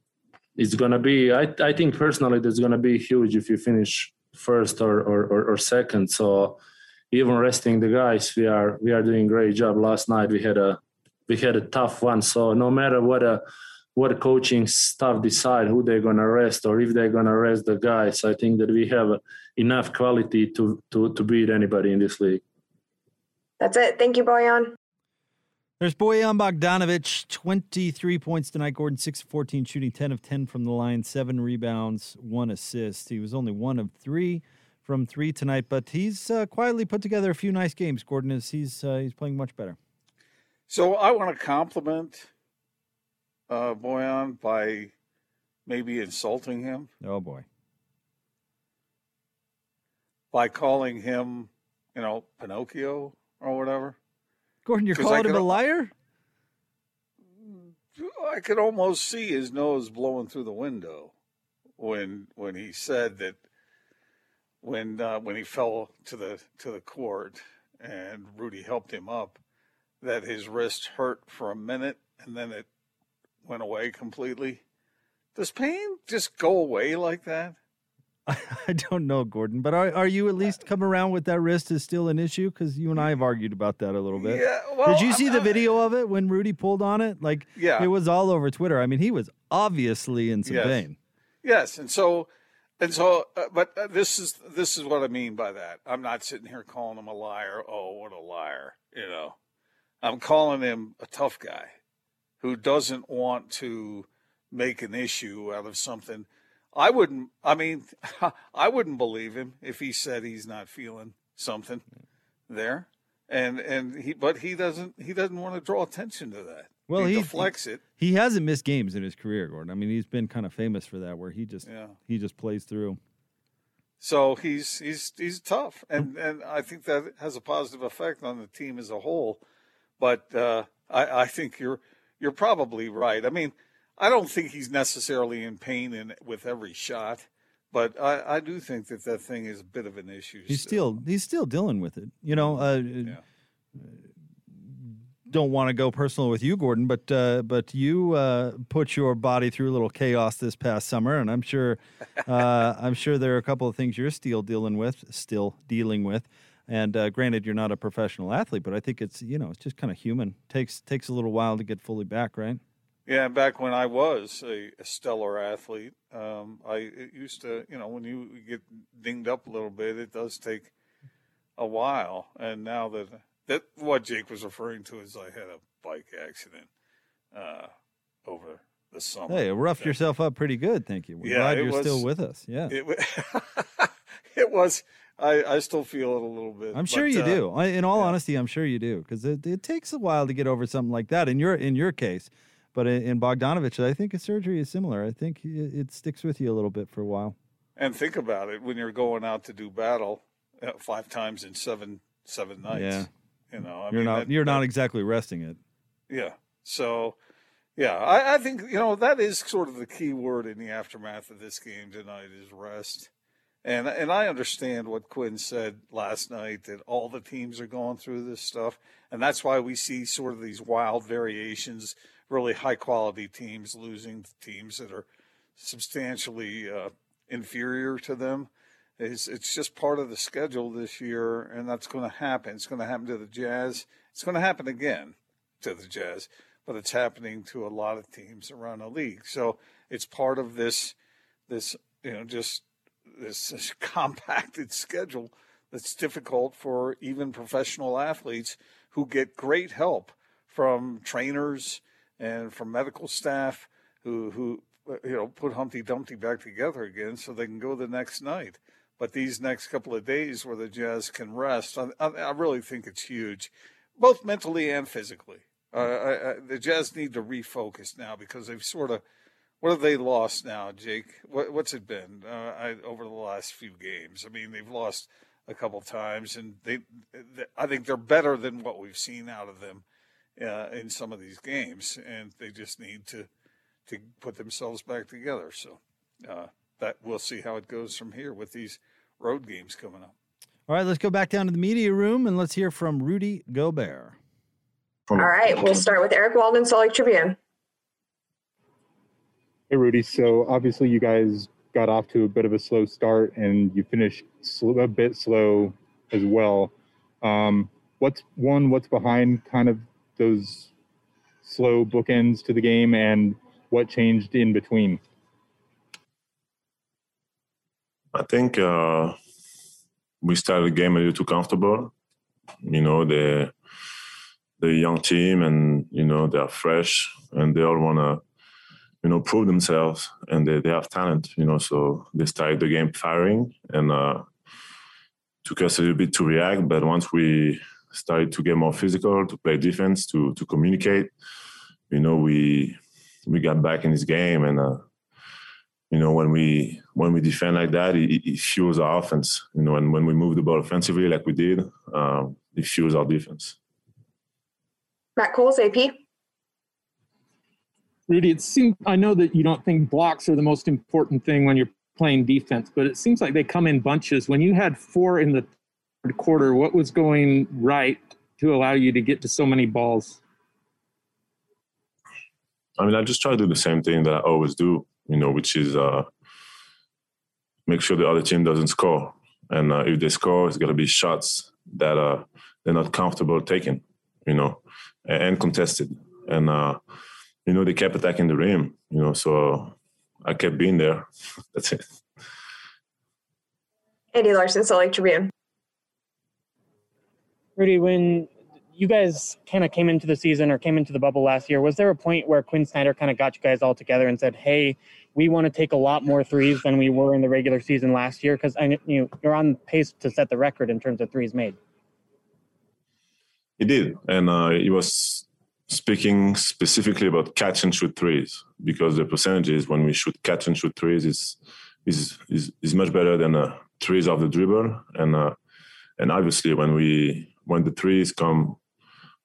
it's gonna be. I I think personally, that's gonna be huge if you finish first or or, or, or second. So even resting the guys, we are we are doing great job. Last night we had a we had a tough one. So no matter what a what coaching staff decide who they're gonna rest or if they're gonna rest the guys, I think that we have enough quality to to to beat anybody in this league. That's it. Thank you, Bojan. There's Bojan Bogdanovic, 23 points tonight. Gordon, 6 of 14, shooting 10 of 10 from the line, seven rebounds, one assist. He was only one of three from three tonight, but he's uh, quietly put together a few nice games. Gordon is he's uh, he's playing much better. So I want to compliment uh, Bojan by maybe insulting him Oh boy, by calling him, you know, Pinocchio or whatever. Gordon, you're calling him a liar. I could almost see his nose blowing through the window when when he said that when uh, when he fell to the to the court and Rudy helped him up that his wrist hurt for a minute and then it went away completely. Does pain just go away like that? [laughs] I don't know, Gordon, but are, are you at least come around with that wrist is still an issue? Because you and I have argued about that a little bit. Yeah, well, Did you see the video of it when Rudy pulled on it? Like, Yeah. it was all over Twitter. I mean, he was obviously in some Yes. pain. Yes, and so and so, uh, but uh, this is this is what I mean by that. I'm not sitting here calling him a liar. Oh, what a liar! You know, I'm calling him a tough guy who doesn't want to make an issue out of something. I wouldn't. I mean, [laughs] I wouldn't believe him if he said he's not feeling something there, and and he, but he doesn't. He doesn't want to draw attention to that. Well, he deflects it. He hasn't missed games in his career, Gordon. I mean, he's been kind of famous for that, where he just Yeah. he just plays through. So he's he's he's tough, and and I think that has a positive effect on the team as a whole. But uh, I I think you're you're probably right. I mean, I don't think he's necessarily in pain in with every shot, but I I do think that that thing is a bit of an issue. He's still he's still dealing with it. You know, uh, don't want to go personal with you, Gordon, but uh, but you uh, put your body through a little chaos this past summer, and I'm sure uh, [laughs] I'm sure there are a couple of things you're still dealing with, still dealing with. And uh, granted, you're not a professional athlete, but I think it's you know it's just kind of human. takes takes a little while to get fully back, right? Yeah, back when I was a, a stellar athlete, um, I it used to, you know, when you get dinged up a little bit, it does take a while. And now that that what Jake was referring to is I had a bike accident uh, over the summer. Hey, roughed yourself up pretty good, thank you. We're glad you're still with us. Yeah, It, [laughs] it was. I, I still feel it a little bit. I'm sure but, you uh, do. I, in all honesty, I'm sure you do because it, it takes a while to get over something like that. In your in your case, but in, in Bogdanovic, I think his surgery is similar. I think it, it sticks with you a little bit for a while. And think about it when you're going out to do battle uh, five times in seven seven nights. You know, I you're mean, not that- you're that- not exactly resting it. Yeah. So, yeah, I, I think you know that is sort of the key word in the aftermath of this game tonight is rest. And and I understand what Quinn said last night that all the teams are going through this stuff, and that's why we see sort of these wild variations. Really high quality teams losing teams that are substantially uh, inferior to them. It's, it's just part of the schedule this year, and that's going to happen. It's going to happen to the Jazz. It's going to happen again to the Jazz, but it's happening to a lot of teams around the league. So it's part of this, this you know, just this, this [laughs] compacted schedule that's difficult for even professional athletes who get great help from trainers and from medical staff who who you know put Humpty Dumpty back together again so they can go the next night. But these next couple of days where the Jazz can rest, I, I, really think it's huge, both mentally and physically. Uh, I, I, the Jazz need to refocus now because they've sort of what have they lost now, Jake? What, what's it been uh, I, over the last few games? I mean, they've lost a couple times, and they, they I think they're better than what we've seen out of them uh, in some of these games, and they just need to to put themselves back together. So uh, that we'll see how it goes from here with these road games coming up. All right, let's go back down to the media room and let's hear from Rudy Gobert. All right, we'll start with Eric Walden, Salt Lake Tribune. Hey, Rudy. So obviously, you guys got off to a bit of a slow start, and you finished sl- a bit slow as well. Um, what's one? What's behind kind of those slow bookends to the game, and what changed in between? I think uh, we started the game a little too comfortable. You know, the the young team, and you know they're fresh, and they all wanna, you know, prove themselves, and they, they have talent. You know, so they started the game firing, and uh, took us a little bit to react. But once we started to get more physical, to play defense, to to communicate, you know, we we got back in this game, and uh, you know, when we when we defend like that, it, it fuels our offense. You know, and when we move the ball offensively like we did, um, it fuels our defense. Matt Coles, AP. Rudy, it seems I know that you don't think blocks are the most important thing when you're playing defense, but it seems like they come in bunches. When you had four in the third quarter, what was going right to allow you to get to so many balls? I mean, I just try to do the same thing that I always do. You know, which is uh, make sure the other team doesn't score. And uh, if they score, it's gonna be shots that uh, they're not comfortable taking, you know, and, and contested. And uh, you know, they kept attacking the rim, you know, so I kept being there. [laughs] That's it. Andy Larsen, Salt Lake Tribune. Rudy, when you guys kind of came into the season or came into the bubble last year, was there a point where Quinn Snyder kind of got you guys all together and said, "Hey, we want to take a lot more threes than we were in the regular season last year"? Because I you you're on pace to set the record in terms of threes made. He did, and uh, he was speaking specifically about catch and shoot threes because the percentages when we shoot catch and shoot threes is is is, is much better than uh, threes off the dribble, and uh, and obviously when we when the threes come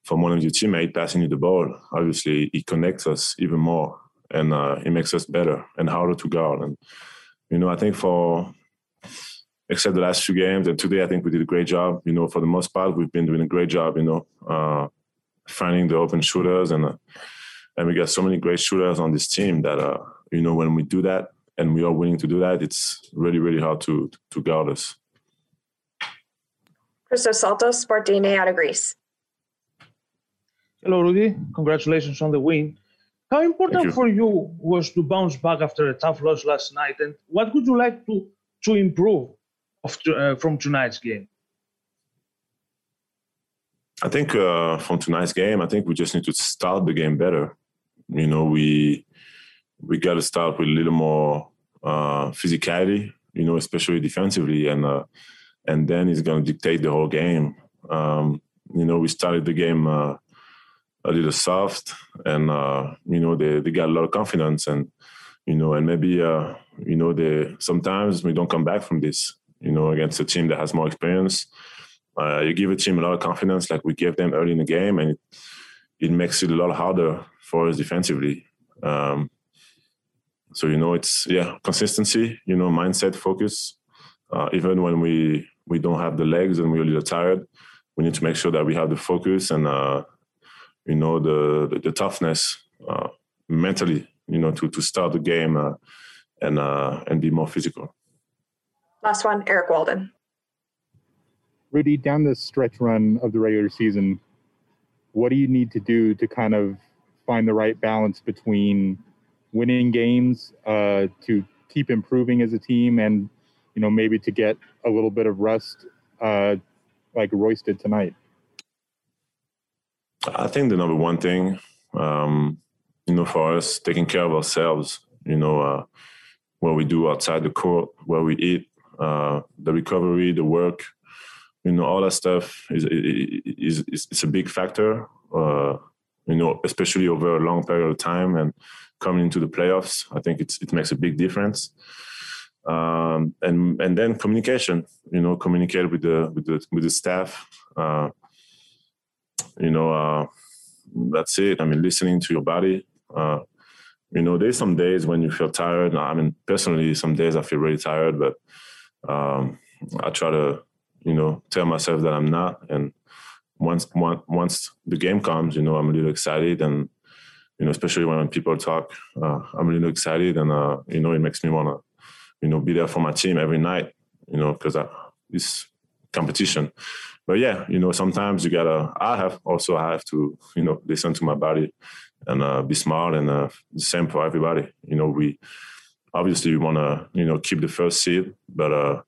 from one of your teammates passing you the ball, obviously it connects us even more and uh, it makes us better and harder to guard. And you know, I think for except the last few games and today, I think we did a great job. You know, for the most part, we've been doing a great job. You know, uh, finding the open shooters and uh, and we got so many great shooters on this team that uh, you know when we do that and we are willing to do that, it's really really hard to to guard us. Christos Saltos, Sport DNA out of Greece. Hello, Rudy. Congratulations on the win. How important you. for you was to bounce back after a tough loss last night, and what would you like to to improve of, uh, from tonight's game? I think uh, from tonight's game, I think we just need to start the game better. You know, we we got to start with a little more uh, physicality. You know, especially defensively, and uh, and then it's going to dictate the whole game. Um, you know, we started the game a little soft, and uh, you know they they got a lot of confidence, and you know, and maybe uh, you know they sometimes we don't come back from this. You know, against a team that has more experience, uh, you give a team a lot of confidence, like we gave them early in the game, and it, it makes it a lot harder for us defensively. Um, so you know, it's yeah, consistency. You know, mindset, focus. Uh, even when we we don't have the legs and we're a little tired, we need to make sure that we have the focus and uh, you know the the, the toughness uh, mentally you know to to start the game uh, and uh, and be more physical Last one, Eric Walden. Rudy, down the stretch run of the regular season, what do you need to do to kind of find the right balance between winning games, uh, to keep improving as a team, and you know maybe to get a little bit of rest, uh, like Royce did tonight? I think the number one thing, um, you know, for us, taking care of ourselves, you know, uh, what we do outside the court, where we eat, uh, the recovery, the work, you know, all that stuff is is is, is a big factor. Uh, you know, especially over a long period of time and coming into the playoffs, I think it's it makes a big difference. Um, and and then communication, you know, communicate with the with the with the staff. Uh, you know, uh, that's it. I mean, listening to your body. Uh, you know, there's some days when you feel tired. I mean, personally, some days I feel really tired, but um, I try to, you know, tell myself that I'm not. And once once once the game comes, you know, I'm a little excited, and you know, especially when people talk, uh, I'm a little excited, and uh, you know, it makes me want to, you know, be there for my team every night. You know, because it's competition but yeah, you know, sometimes you gotta. I have also I have to, you know, listen to my body and uh, be smart, and uh, the same for everybody. You know, we obviously we want to, you know, keep the first seed, but uh,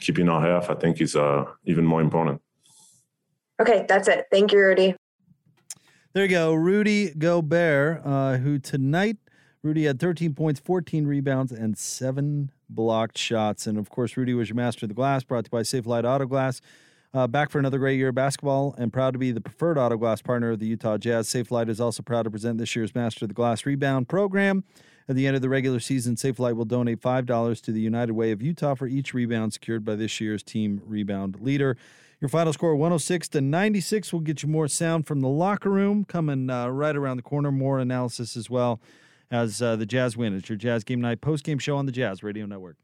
keeping our health, I think, is uh, even more important. Okay, that's it. Thank you, Rudy. There you go, Rudy Gobert, uh, who tonight Rudy had 13 points, 14 rebounds, and seven blocked shots. And of course, Rudy was your master of the glass, brought to you by Safelite Auto Glass. Uh, back for another great year of basketball and proud to be the preferred auto glass partner of the Utah Jazz. Safelite is also proud to present this year's Master of the Glass Rebound program. At the end of the regular season, Safelite will donate $5 to the United Way of Utah for each rebound secured by this year's team rebound leader. Your final score 106 to 96 will get you more sound from the locker room coming uh, right around the corner. More analysis as well as uh, the Jazz win. It's your Jazz Game Night post game show on the Jazz Radio Network.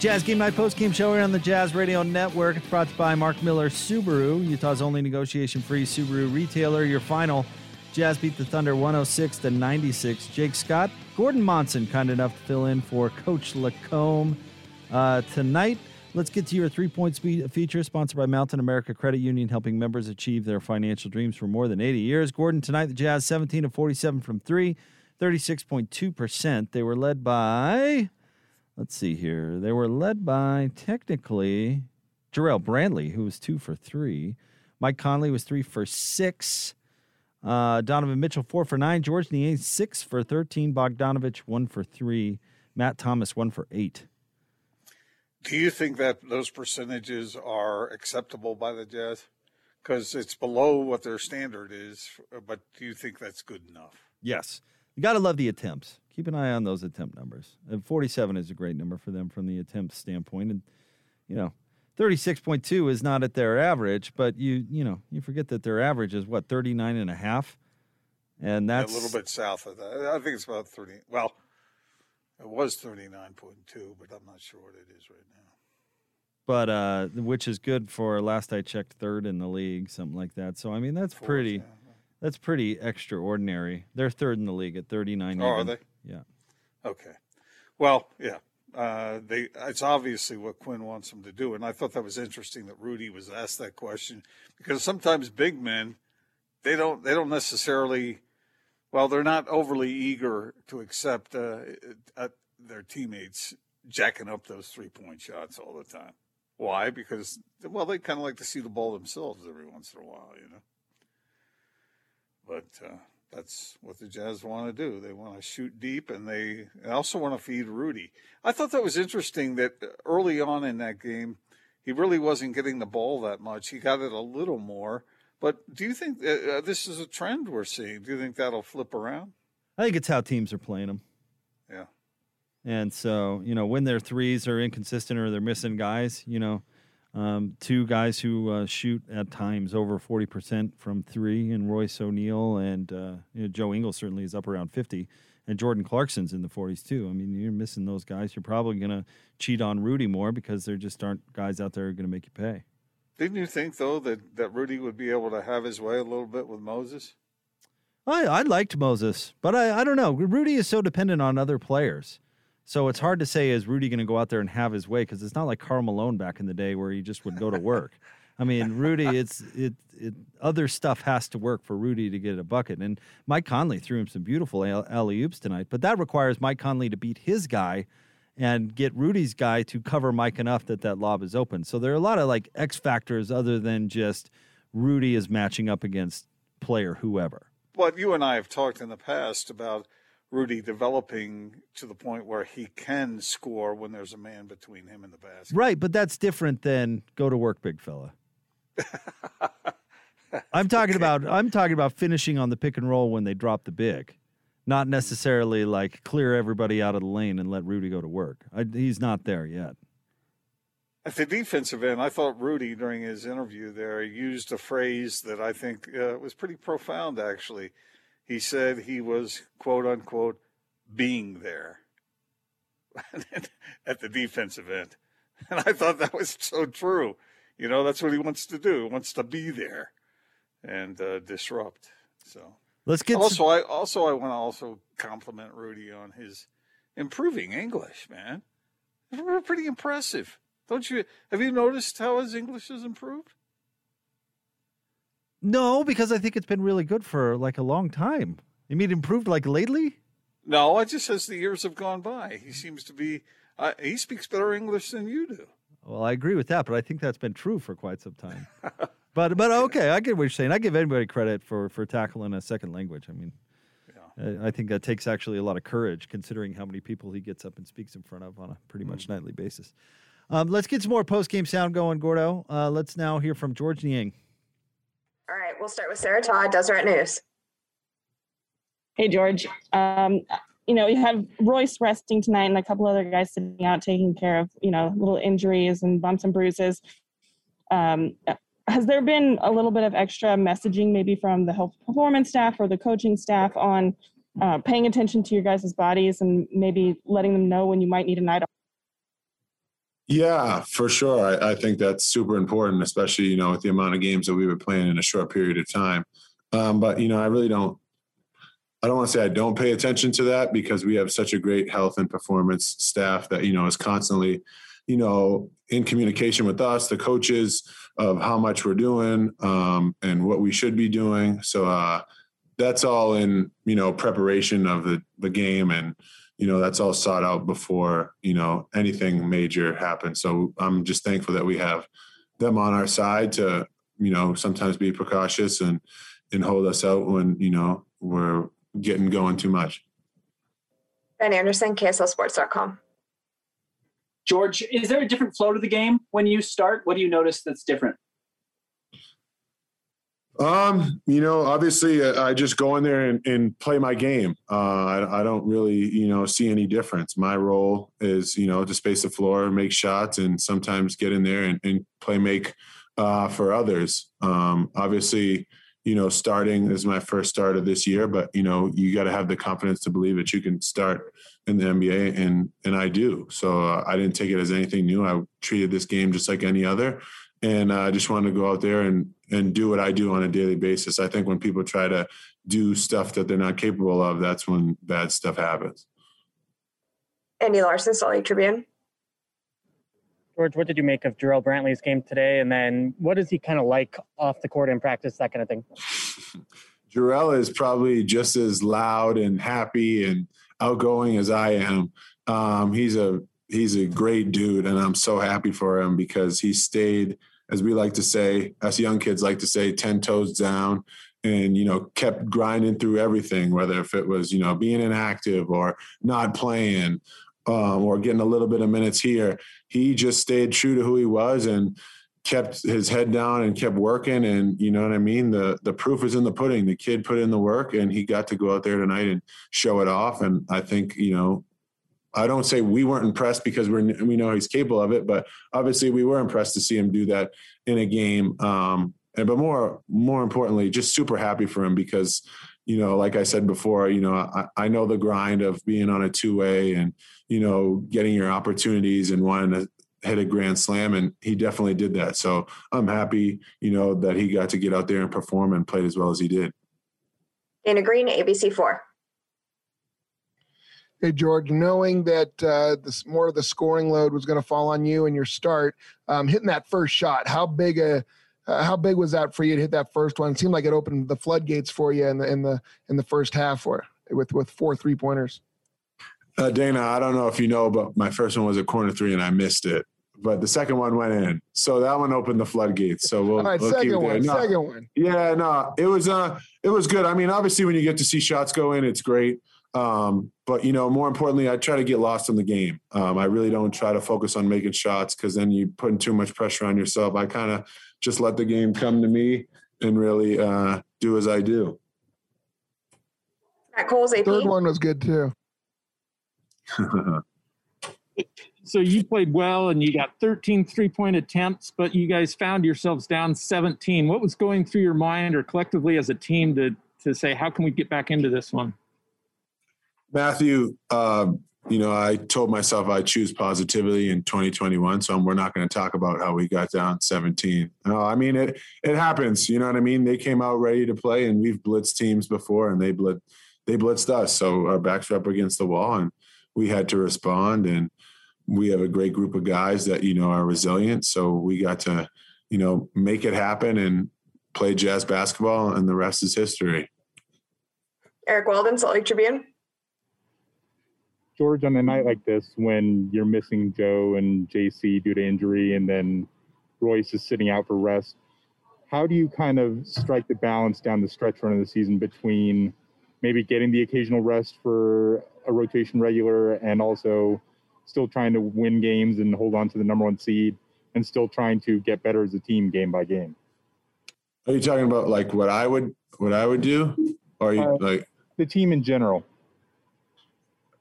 Jazz Game Night Post Game Show here on the Jazz Radio Network. It's brought to you by Mark Miller Subaru, Utah's only negotiation free Subaru retailer. Your final Jazz beat the Thunder 106 to 96. Jake Scott, Gordon Monson, kind enough to fill in for Coach Lacombe uh, tonight. Let's get to your three point feature sponsored by Mountain America Credit Union, helping members achieve their financial dreams for more than 80 years. Gordon, tonight, the Jazz 17 of 47 from three, 36.2%. They were led by let's see here. They were led by technically Jarrell Brantley, who was two for three. Mike Conley was three for six. Uh, Donovan Mitchell four for nine. George Niang six for thirteen. Bogdanovic one for three. Matt Thomas one for eight. Do you think that those percentages are acceptable by the Jazz? Because it's below what their standard is, but do you think that's good enough? Yes, you got to love the attempts keep an eye on those attempt numbers. And 47 is a great number for them from the attempt standpoint. And, you know, 36.2 is not at their average, but you, you know, you forget that their average is what, 39 and a half? And that's a little bit south of that. I think it's about 30. Well, it was 39.2, but I'm not sure what it is right now. But uh, which is good for last I checked, third in the league, something like that. So I mean, that's Fourth, pretty. Yeah. That's pretty extraordinary. They're third in the league at 39. Oh, even. are they? Yeah. Okay. Well, yeah. Uh, they it's obviously what Quinn wants them to do, and I thought that was interesting that Rudy was asked that question because sometimes big men they don't they don't necessarily well they're not overly eager to accept uh, uh, their teammates jacking up those three point shots all the time. Why? Because well they kind of like to see the ball themselves every once in a while, you know. But uh, that's what the Jazz want to do. They want to shoot deep, and they also want to feed Rudy. I thought that was interesting that early on in that game, he really wasn't getting the ball that much. He got it a little more. But do you think uh, uh this is a trend we're seeing? Do you think that'll flip around? I think it's how teams are playing them. Yeah. And so, you know, when their threes are inconsistent or they're missing guys, you know, um, two guys who uh, shoot at times over 40% from three, and Royce O'Neale and uh, you know, Joe Ingles certainly is up around 50, and Jordan Clarkson's in the 40s too. I mean, you're missing those guys. You're probably going to cheat on Rudy more because there just aren't guys out there who are going to make you pay. Didn't you think though that, that Rudy would be able to have his way a little bit with Moses? I I liked Moses, but I I don't know. Rudy is so dependent on other players. So it's hard to say is Rudy going to go out there and have his way because it's not like Karl Malone back in the day where he just would go to work. I mean, Rudy, it's it, it other stuff has to work for Rudy to get a bucket. And Mike Conley threw him some beautiful alley oops tonight, but that requires Mike Conley to beat his guy and get Rudy's guy to cover Mike enough that that lob is open. So there are a lot of like X factors other than just Rudy is matching up against player whoever. Well, you and I have talked in the past about Rudy developing to the point where he can score when there's a man between him and the basket. Right, but that's different than go to work, big fella. [laughs] I'm talking okay. about I'm talking about finishing on the pick and roll when they drop the big, not necessarily like clear everybody out of the lane and let Rudy go to work. I, he's not there yet. At the defensive end, I thought Rudy during his interview there used a phrase that I think uh, was pretty profound actually he said he was quote unquote being there [laughs] at the defensive end. And I thought that was so true. You know, that's what he wants to do. He wants to be there and uh, disrupt. So let's get also. I also I want to also compliment Rudy on his improving English. Man, pretty impressive. Don't you? Have you noticed how his English has improved? No, because I think it's been really good for like a long time. You mean improved like lately? No, I just as the years have gone by, he seems to be. Uh, he speaks better English than you do. Well, I agree with that, but I think that's been true for quite some time. [laughs] but but okay, I get what you're saying. I give anybody credit for for tackling a second language. I mean, yeah. I think that takes actually a lot of courage, considering how many people he gets up and speaks in front of on a pretty much mm. nightly basis. Um, let's get some more post game sound going, Gordo. Uh, let's now hear from George Niang. All right, we'll start with Sarah Todd, Deseret News. Hey, George. Um, you know, you have Royce resting tonight and a couple other guys sitting out taking care of, you know, little injuries and bumps and bruises. Um, has there been a little bit of extra messaging maybe from the health performance staff or the coaching staff on uh, paying attention to your guys' bodies and maybe letting them know when you might need a night off? Yeah, for sure. I, I, think that's super important, especially you know with the amount of games that we were playing in a short period of time. Um, but you know, I really don't. I don't want to say I don't pay attention to that because we have such a great health and performance staff that you know is constantly, you know, in communication with us, the coaches, of how much we're doing um, and what we should be doing. So uh, that's all in you know preparation of the the game and you know that's all sought out before you know anything major happens so i'm just thankful that we have them on our side to you know sometimes be precautious and and hold us out when you know we're getting going too much. Ben anderson kslsports.com george is there a different flow to the game when you start? What do you notice that's different um, you know, obviously, uh, I just go in there and, and play my game. Uh, I, I, don't really, you know, see any difference. My role is, you know, to space the floor, make shots, and sometimes get in there and, and play make uh, for others. Um, obviously, you know, starting is my first start of this year, but you know, you got to have the confidence to believe that you can start in the NBA, and and I do. So uh, I didn't take it as anything new. I treated this game just like any other, and I just wanted to go out there and and do what I do on a daily basis. I think when people try to do stuff that they're not capable of, that's when bad stuff happens. Andy Larsen, Salt Lake Tribune. George, what did you make of Jarrell Brantley's game today? And then what is he kind of like off the court in practice, that kind of thing? [laughs] Jarrell is probably just as loud and happy and outgoing as I am. Um, he's a he's a great dude, and I'm so happy for him because he stayed – as we like to say, as young kids like to say, 10 toes down and, you know, kept grinding through everything, whether if it was, you know, being inactive or not playing um, or getting a little bit of minutes here. He just stayed true to who he was and kept his head down and kept working. And you know what I mean? The the proof is in the pudding. The kid put in the work and he got to go out there tonight and show it off. And I think, you know, I don't say we weren't impressed because we're we know he's capable of it, but obviously we were impressed to see him do that in a game. Um, and but more more importantly, just super happy for him because you know, like I said before, you know, I, I know the grind of being on a two way and you know getting your opportunities and wanting to hit a grand slam, and he definitely did that. So I'm happy, you know, that he got to get out there and perform and played as well as he did. Dana Green, ABC four. Hey, George, knowing that uh, this, more of the scoring load was going to fall on you and your start, um, hitting that first shot, how big a uh, how big was that for you to hit that first one? It seemed like it opened the floodgates for you in the in the in the first half, or with with four three pointers. Uh, Dana, I don't know if you know, but my first one was a corner three, and I missed it. But the second one went in, so that one opened the floodgates. So we'll, All right, we'll second one, no, second one. Yeah, no, it was uh, it was good. I mean, obviously, when you get to see shots go in, it's great. Um, but you know, more importantly, I try to get lost in the game. Um, I really don't try to focus on making shots because then you're putting too much pressure on yourself. I kind of just let the game come to me and really uh, do as I do. That Cole's AP. Third one was good too. [laughs] so you played well and you got 13 three point attempts, but you guys found yourselves down 17. What was going through your mind or collectively as a team to, to say, how can we get back into this one? Matthew, uh, you know, I told myself I choose positivity in 2021, so we're not going to talk about how we got down 17. No, I mean it. It happens. You know what I mean? They came out ready to play, and we've blitzed teams before, and they blitz they blitzed us. So our backs were up against the wall, and we had to respond. And we have a great group of guys that you know are resilient. So we got to, you know, make it happen and play jazz basketball, and the rest is history. Eric Walden, Salt Lake Tribune. George, on a night like this, when you're missing Joe and JC due to injury, and then Royce is sitting out for rest, how do you kind of strike the balance down the stretch run of the season between maybe getting the occasional rest for a rotation regular and also still trying to win games and hold on to the number one seed and still trying to get better as a team game by game? Are you talking about like what I would what I would do, or you, uh, like the team in general?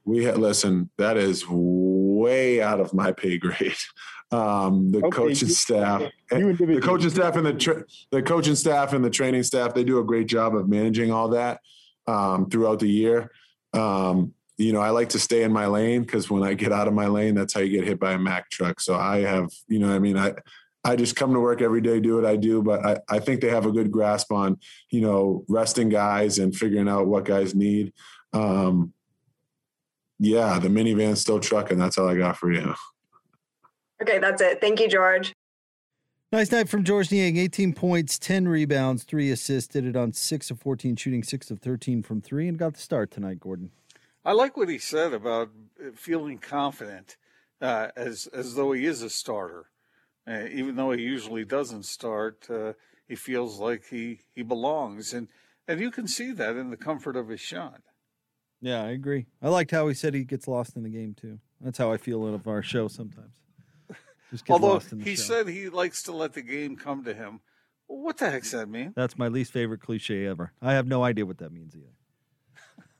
We had listen that is way out of my pay grade [laughs] um, the okay, coaching you, staff you the coaching staff and the tra- the coaching staff and the training staff they do a great job of managing all that um, throughout the year um, you know, I like to stay in my lane because when I get out of my lane, that's how you get hit by a Mack truck. So I have, you know, I mean, I, I just come to work every day, do what I do, but I, I think they have a good grasp on, you know, resting guys and figuring out what guys need. Um, yeah, the minivan's still trucking. That's all I got for you. Okay, that's it. Thank you, George. Nice night from George Niang. 18 points, 10 rebounds, three assists. Did it on 6 of 14 shooting, 6 of 13 from 3, and got the start tonight, Gordon. I like what he said about uh, feeling confident uh, as as though he is a starter, uh, even though he usually doesn't start. Uh, he feels like he he belongs, and and you can see that in the comfort of his shot. Yeah, I agree. I liked how he said he gets lost in the game, too. That's how I feel of our show sometimes. [laughs] Just get Although lost in the he show. said he likes to let the game come to him. What the heck's that mean? That's my least favorite cliche ever. I have no idea what that means either. [laughs]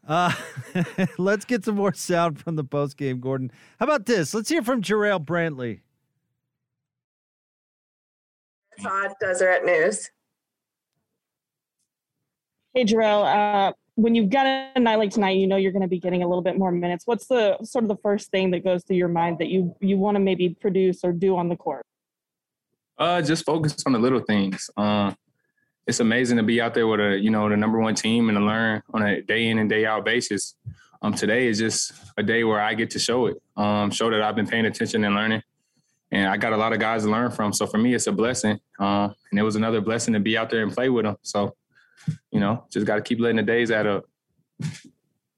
Uh, [laughs] let's get some more sound from the post game, Gordon. How about this? Let's hear from Jarrell Brantley. Todd Deseret News. Hey, Jarrell, uh, when you've got a night like tonight, you know you're going to be getting a little bit more minutes. What's the sort of the first thing that goes through your mind that you you want to maybe produce or do on the court? Uh, just focus on the little things. Um, it's amazing to be out there with a you know the number one team and to learn on a day in and day out basis. Um, today is just a day where I get to show it, um, show that I've been paying attention and learning, and I got a lot of guys to learn from. So for me, it's a blessing, uh, and it was another blessing to be out there and play with them. So, you know, just got to keep letting the days add up.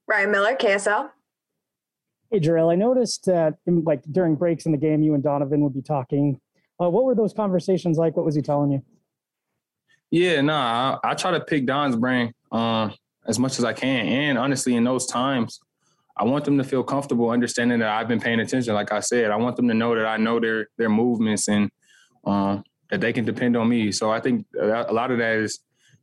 Ryan Miller, KSL. Hey, Jarrell, I noticed that in, like during breaks in the game, you and Donovan would be talking. Uh, what were those conversations like? What was he telling you? Yeah, no, I, I try to pick Don's brain um, as much as I can. And honestly, in those times, I want them to feel comfortable understanding that I've been paying attention. Like I said, I want them to know that I know their their movements and um, that they can depend on me. So I think a lot of that is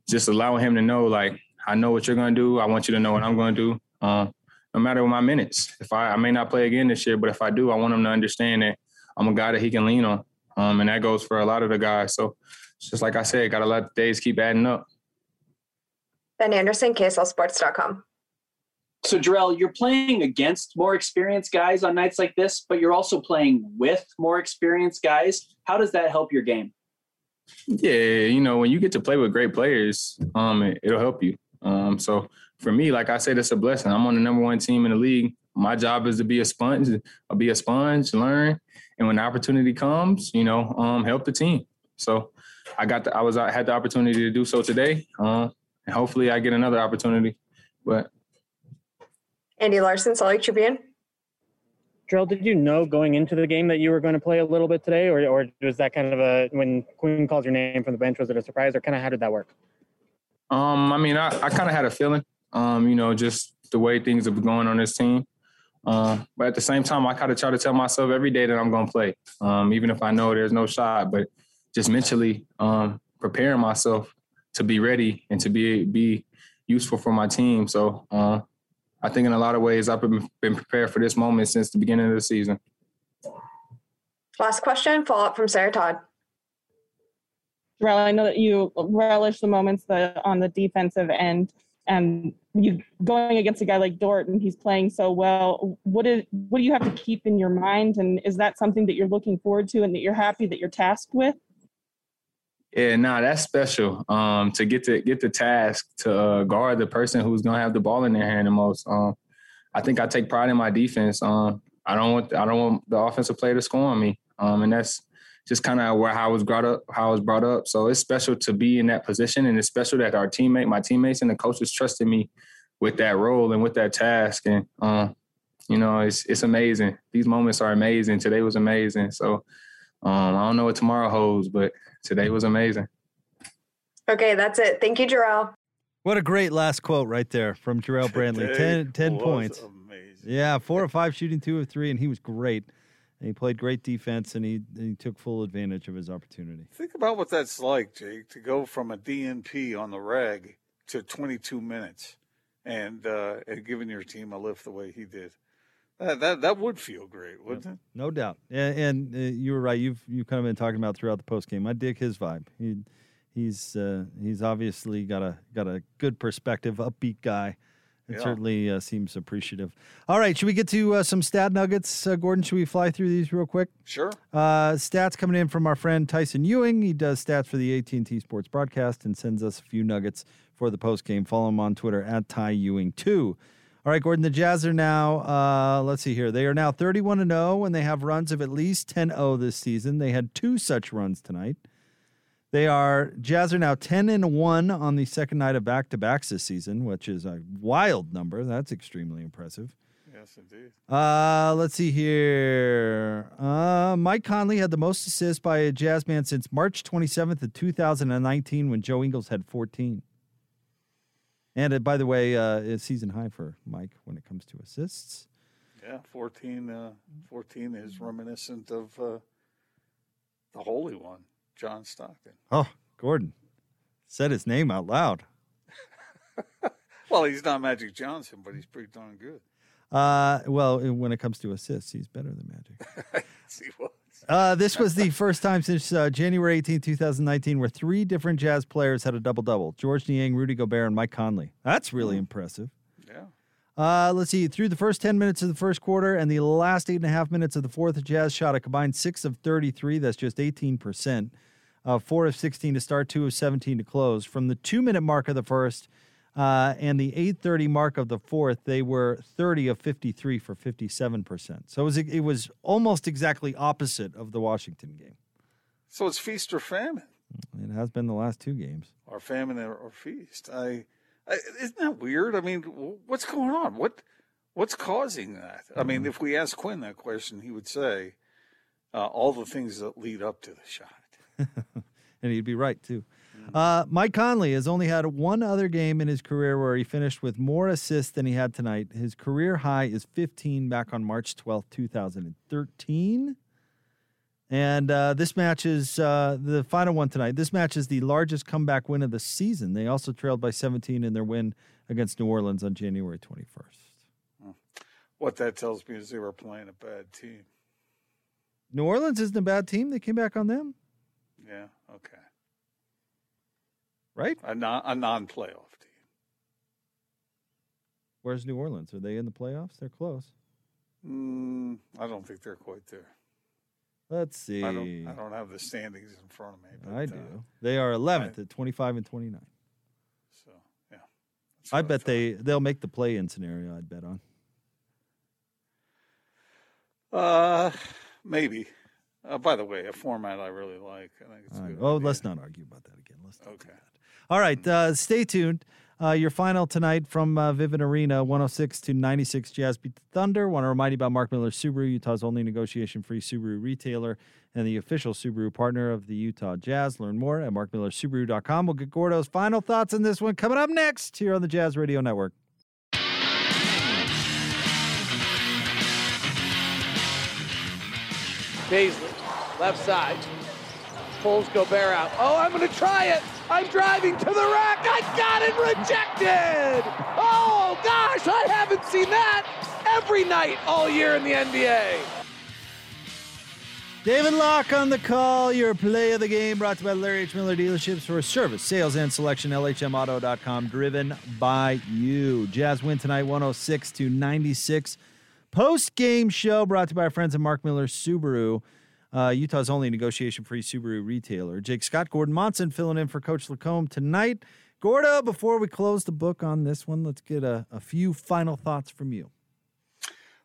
just allowing him to know, like, I know what you're going to do. I want you to know what I'm going to do. Um, no matter what my minutes. If I, I may not play again this year, but if I do, I want him to understand that I'm a guy that he can lean on. Um, and that goes for a lot of the guys. So just like I said, got to let the days keep adding up. Ben Anderson, KSLSports.com. So, Jarrell, you're playing against more experienced guys on nights like this, but you're also playing with more experienced guys. How does that help your game? Yeah, you know, when you get to play with great players, um, it, will help you. Um, so for me, like I said, it's a blessing. I'm on the number one team in the league. My job is to be a sponge, I'll be a sponge, learn, and when the opportunity comes, you know, um, help the team. So I got the, I was I had the opportunity to do so today, uh, and hopefully I get another opportunity. But Andy Larsen, Salt Lake Tribune. Jarrell, did you know going into the game that you were going to play a little bit today, or or was that kind of a when Quinn called your name from the bench? Was it a surprise, or kind of how did that work? Um, I mean, I, I kind of had a feeling, um, you know, just the way things have been going on this team. Um, but at the same time, I kind of try to tell myself every day that I'm going to play, um, even if I know there's no shot. But just mentally um, preparing myself to be ready and to be be useful for my team. So uh, I think in a lot of ways I've been, been prepared for this moment since the beginning of the season. Last question, follow up from Sarah Todd. Jarrell, I know that you relish the moments that on the defensive end, and you going against a guy like Dort, and he's playing so well. What is what do you have to keep in your mind, and is that something that you're looking forward to, and that you're happy that you're tasked with? Yeah, nah, that's special. Um, to get to get the task to uh, guard the person who's gonna have the ball in their hand the most. Um, I think I take pride in my defense. Um, I don't want I don't want the offensive player to score on me. Um, and that's just kind of where how I was brought up, how I was brought up. So it's special to be in that position, and it's special that our teammate, my teammates, and the coaches trusted me with that role and with that task. And um, you know, it's it's amazing. These moments are amazing. Today was amazing. So um, I don't know what tomorrow holds, but today was amazing. Okay, that's it. Thank you, Jarrell. What a great last quote right there from Jarrell [laughs] Brantley. 10, 10 was points. Yeah, four or five shooting, two of three, and he was great. And he played great defense, and he, and he took full advantage of his opportunity. Think about what that's like, Jake, to go from a DNP on the reg to 22 minutes and uh, and giving your team a lift the way he did. That that, that would feel great, wouldn't it? No doubt. And, and uh, you were right. You've you've kind of been talking about throughout the post game. I dig his vibe. He he's uh, he's obviously got a got a good perspective, upbeat guy, It Yeah. certainly uh, seems appreciative. All right, should we get to uh, some stat nuggets, uh, Gordon? Should we fly through these real quick? Sure. Uh, stats coming in from our friend Tyson Ewing. He does stats for the AT&T Sports broadcast and sends us a few nuggets for the post game. Follow him on Twitter at Ty Ewing two. All right, Gordon. The Jazz are now. Uh, let's see here. They are now thirty-one and zero, and they have runs of at least 10-0 this season. They had two such runs tonight. They are Jazz are now ten and one on the second night of back to backs this season, which is a wild number. That's extremely impressive. Yes, indeed. Uh, let's see here. Uh, Mike Conley had the most assists by a Jazz man since March 27th of 2019 when Joe Ingles had 14. And uh, by the way, uh, season high for Mike when it comes to assists. Yeah, 14, uh, 14 is reminiscent of uh, the Holy One, John Stockton. Oh, Gordon said his name out loud. [laughs] Well, he's not Magic Johnson, but he's pretty darn good. Uh, well, when it comes to assists, he's better than Magic. [laughs] He was. Uh, this was the first time since uh, January 18, 2019, where three different Jazz players had a double double George Niang, Rudy Gobert, and Mike Conley. That's really impressive. Yeah. Uh, let's see. Through the first 10 minutes of the first quarter and the last eight and a half minutes of the fourth, the Jazz shot a combined six of 33. That's just 18%. Uh, four of 16 to start, two of 17 to close. From the two minute mark of the first uh, and the 8:30 mark of the fourth, they were 30 of 53 for 57%. So it was it was almost exactly opposite of the Washington game. So it's feast or famine, It has been the last two games. or famine or, feast. I, I isn't that weird? I mean, what's going on? What what's causing that? I mean, if we ask Quinn that question, he would say uh, all the things that lead up to the shot. [laughs] and he'd be right too. Uh, Mike Conley has only had one other game in his career where he finished with more assists than he had tonight. His career high is 15 back on March 12th, 2013. And uh, this match is uh, the final one tonight. This match is the largest comeback win of the season. They also trailed by 17 in their win against New Orleans on January 21st. What that tells me is they were playing a bad team. New Orleans isn't a bad team. They came back on them, Yeah. Okay. Right? A non a non playoff team. Where's New Orleans? Are they in the playoffs? They're close. Mm, I don't think they're quite there. Let's see. I don't. I don't have the standings in front of me. But, I uh, do. they are 11th at 25 and 29. so yeah. I bet they they'll make the play-in scenario. I'd bet on. Uh, maybe. Uh, by the way, a format I really like. I think it's All a right. good. Oh, let's not argue about that again. Let's not Okay. All right. Uh, stay tuned. Uh, your final tonight from uh, Vivint Arena, 106 to 96 Jazz beat the Thunder. Want to remind you about Mark Miller Subaru, Utah's only negotiation-free Subaru retailer and the official Subaru partner of the Utah Jazz. Learn more at markmillersubaru.com. We'll get Gordo's final thoughts on this one coming up next here on the Jazz Radio Network. Paisley, left side. Pulls Gobert out. Oh, I'm going to try it. I'm driving to the rack. I got it rejected. Oh, gosh, I haven't seen that every night all year in the NBA. David Locke on the call. Your play of the game brought to you by Larry H. Miller Dealerships for service, sales, and selection. LHMauto.com, driven by you. Jazz win tonight 106 to 96. Post game show brought to you by our friends at Mark Miller Subaru, uh, Utah's only negotiation free Subaru retailer. Jake Scott, Gordon Monson filling in for Coach Lacombe tonight. Gordo, before we close the book on this one, let's get a, a few final thoughts from you.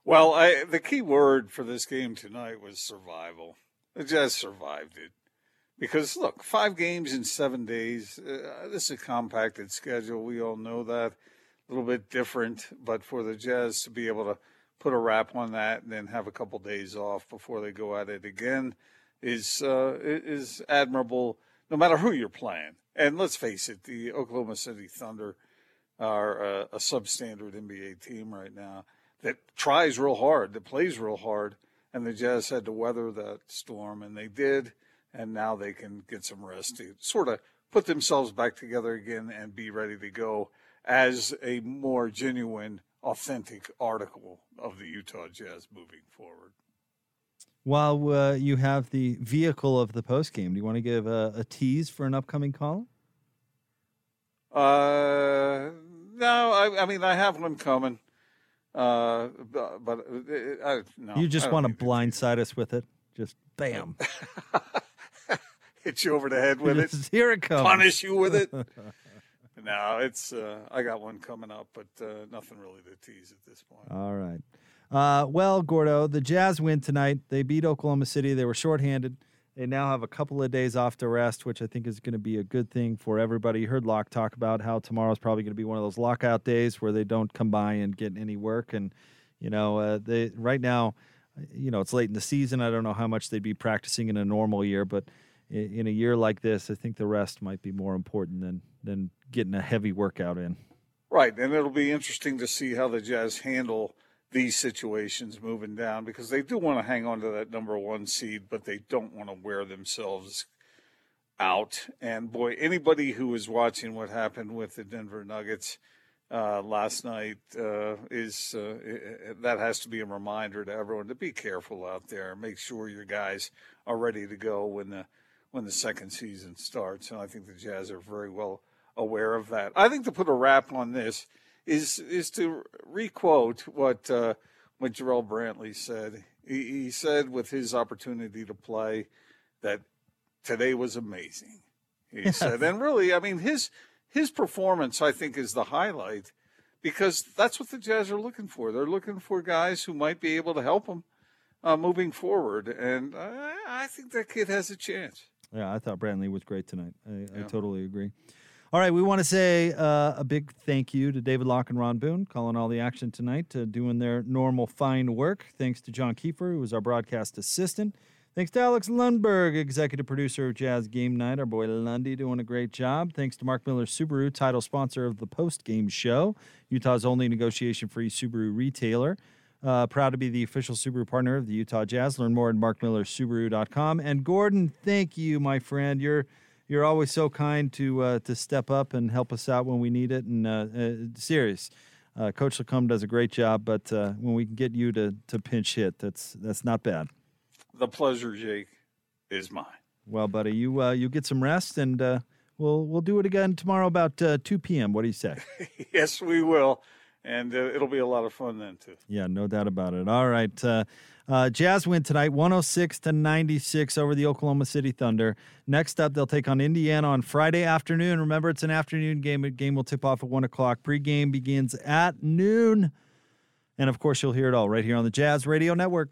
Well, I, the key word for this game tonight was survival. The Jazz survived it. Because, look, five games in seven days, uh, this is a compacted schedule. We all know that. A little bit different, but for the Jazz to be able to put a wrap on that and then have a couple days off before they go at it again is uh, is admirable, no matter who you're playing. And let's face it, the Oklahoma City Thunder are a, a substandard NBA team right now that tries real hard, that plays real hard, and the Jazz had to weather that storm, and they did, and now they can get some rest to sort of put themselves back together again and be ready to go as a more genuine, authentic article of the Utah Jazz moving forward. While uh, you have the vehicle of the post game, do you want to give a, a tease for an upcoming column? Uh, no, I, I mean I have one coming, uh, but, but uh, I, no, you just want to blindside us with it. Just bam. [laughs] hit you over the head with [laughs] it. Here it comes. Punish you with it. [laughs] no, it's uh, I got one coming up, but uh, nothing really to tease at this point. All right. Uh, well, Gordo, the Jazz win tonight. They beat Oklahoma City. They were shorthanded. They now have a couple of days off to rest, which I think is going to be a good thing for everybody. You heard Locke talk about how tomorrow's probably going to be one of those lockout days where they don't come by and get any work. And you know, uh, they right now, you know, it's late in the season. I don't know how much they'd be practicing in a normal year, but i- in a year like this, I think the rest might be more important than than getting a heavy workout in. Right, and it'll be interesting to see how the Jazz handle these situations moving down because they do want to hang on to that number one seed, but they don't want to wear themselves out. And boy, anybody who was watching what happened with the Denver Nuggets uh, last night uh, is uh, i- i- that has to be a reminder to everyone to be careful out there. Make sure your guys are ready to go when the when the second season starts. And I think the Jazz are very well aware of that. I think to put a wrap on this is is to requote what uh, what Jarrell Brantley said. He, he said with his opportunity to play that today was amazing. He [laughs] said, and really, I mean his his performance, I think, is the highlight because that's what the Jazz are looking for. They're looking for guys who might be able to help them uh, moving forward, and I, I think that kid has a chance. Yeah, I thought Brantley was great tonight. I, I totally agree. All right, we want to say uh, a big thank you to David Locke and Ron Boone, calling all the action tonight, uh, doing their normal fine work. Thanks to John Kiefer, who was our broadcast assistant. Thanks to Alex Lundberg, executive producer of Jazz Game Night. Our boy Lundy doing a great job. Thanks to Mark Miller Subaru, title sponsor of the post game show, Utah's only negotiation free Subaru retailer. Uh, proud to be the official Subaru partner of the Utah Jazz. Learn more at markmillersubaru.com. And Gordon, thank you, my friend. You're you're always so kind to uh, to step up and help us out when we need it. And uh, uh, serious, uh, Coach Lacombe does a great job. But uh, when we can get you to to pinch hit, that's that's not bad. The pleasure, Jake, is mine. Well, buddy, you uh, you get some rest, and uh, we'll we'll do it again tomorrow about uh, 2 p.m. What do you say? [laughs] yes, we will, and uh, it'll be a lot of fun then too. Yeah, no doubt about it. All right. Uh, Jazz win tonight, 106 to 96 over the Oklahoma City Thunder. Next up, they'll take on Indiana on Friday afternoon. Remember, it's an afternoon game. The game will tip off at 1 o'clock. Pregame begins at noon. And of course, you'll hear it all right here on the Jazz Radio Network.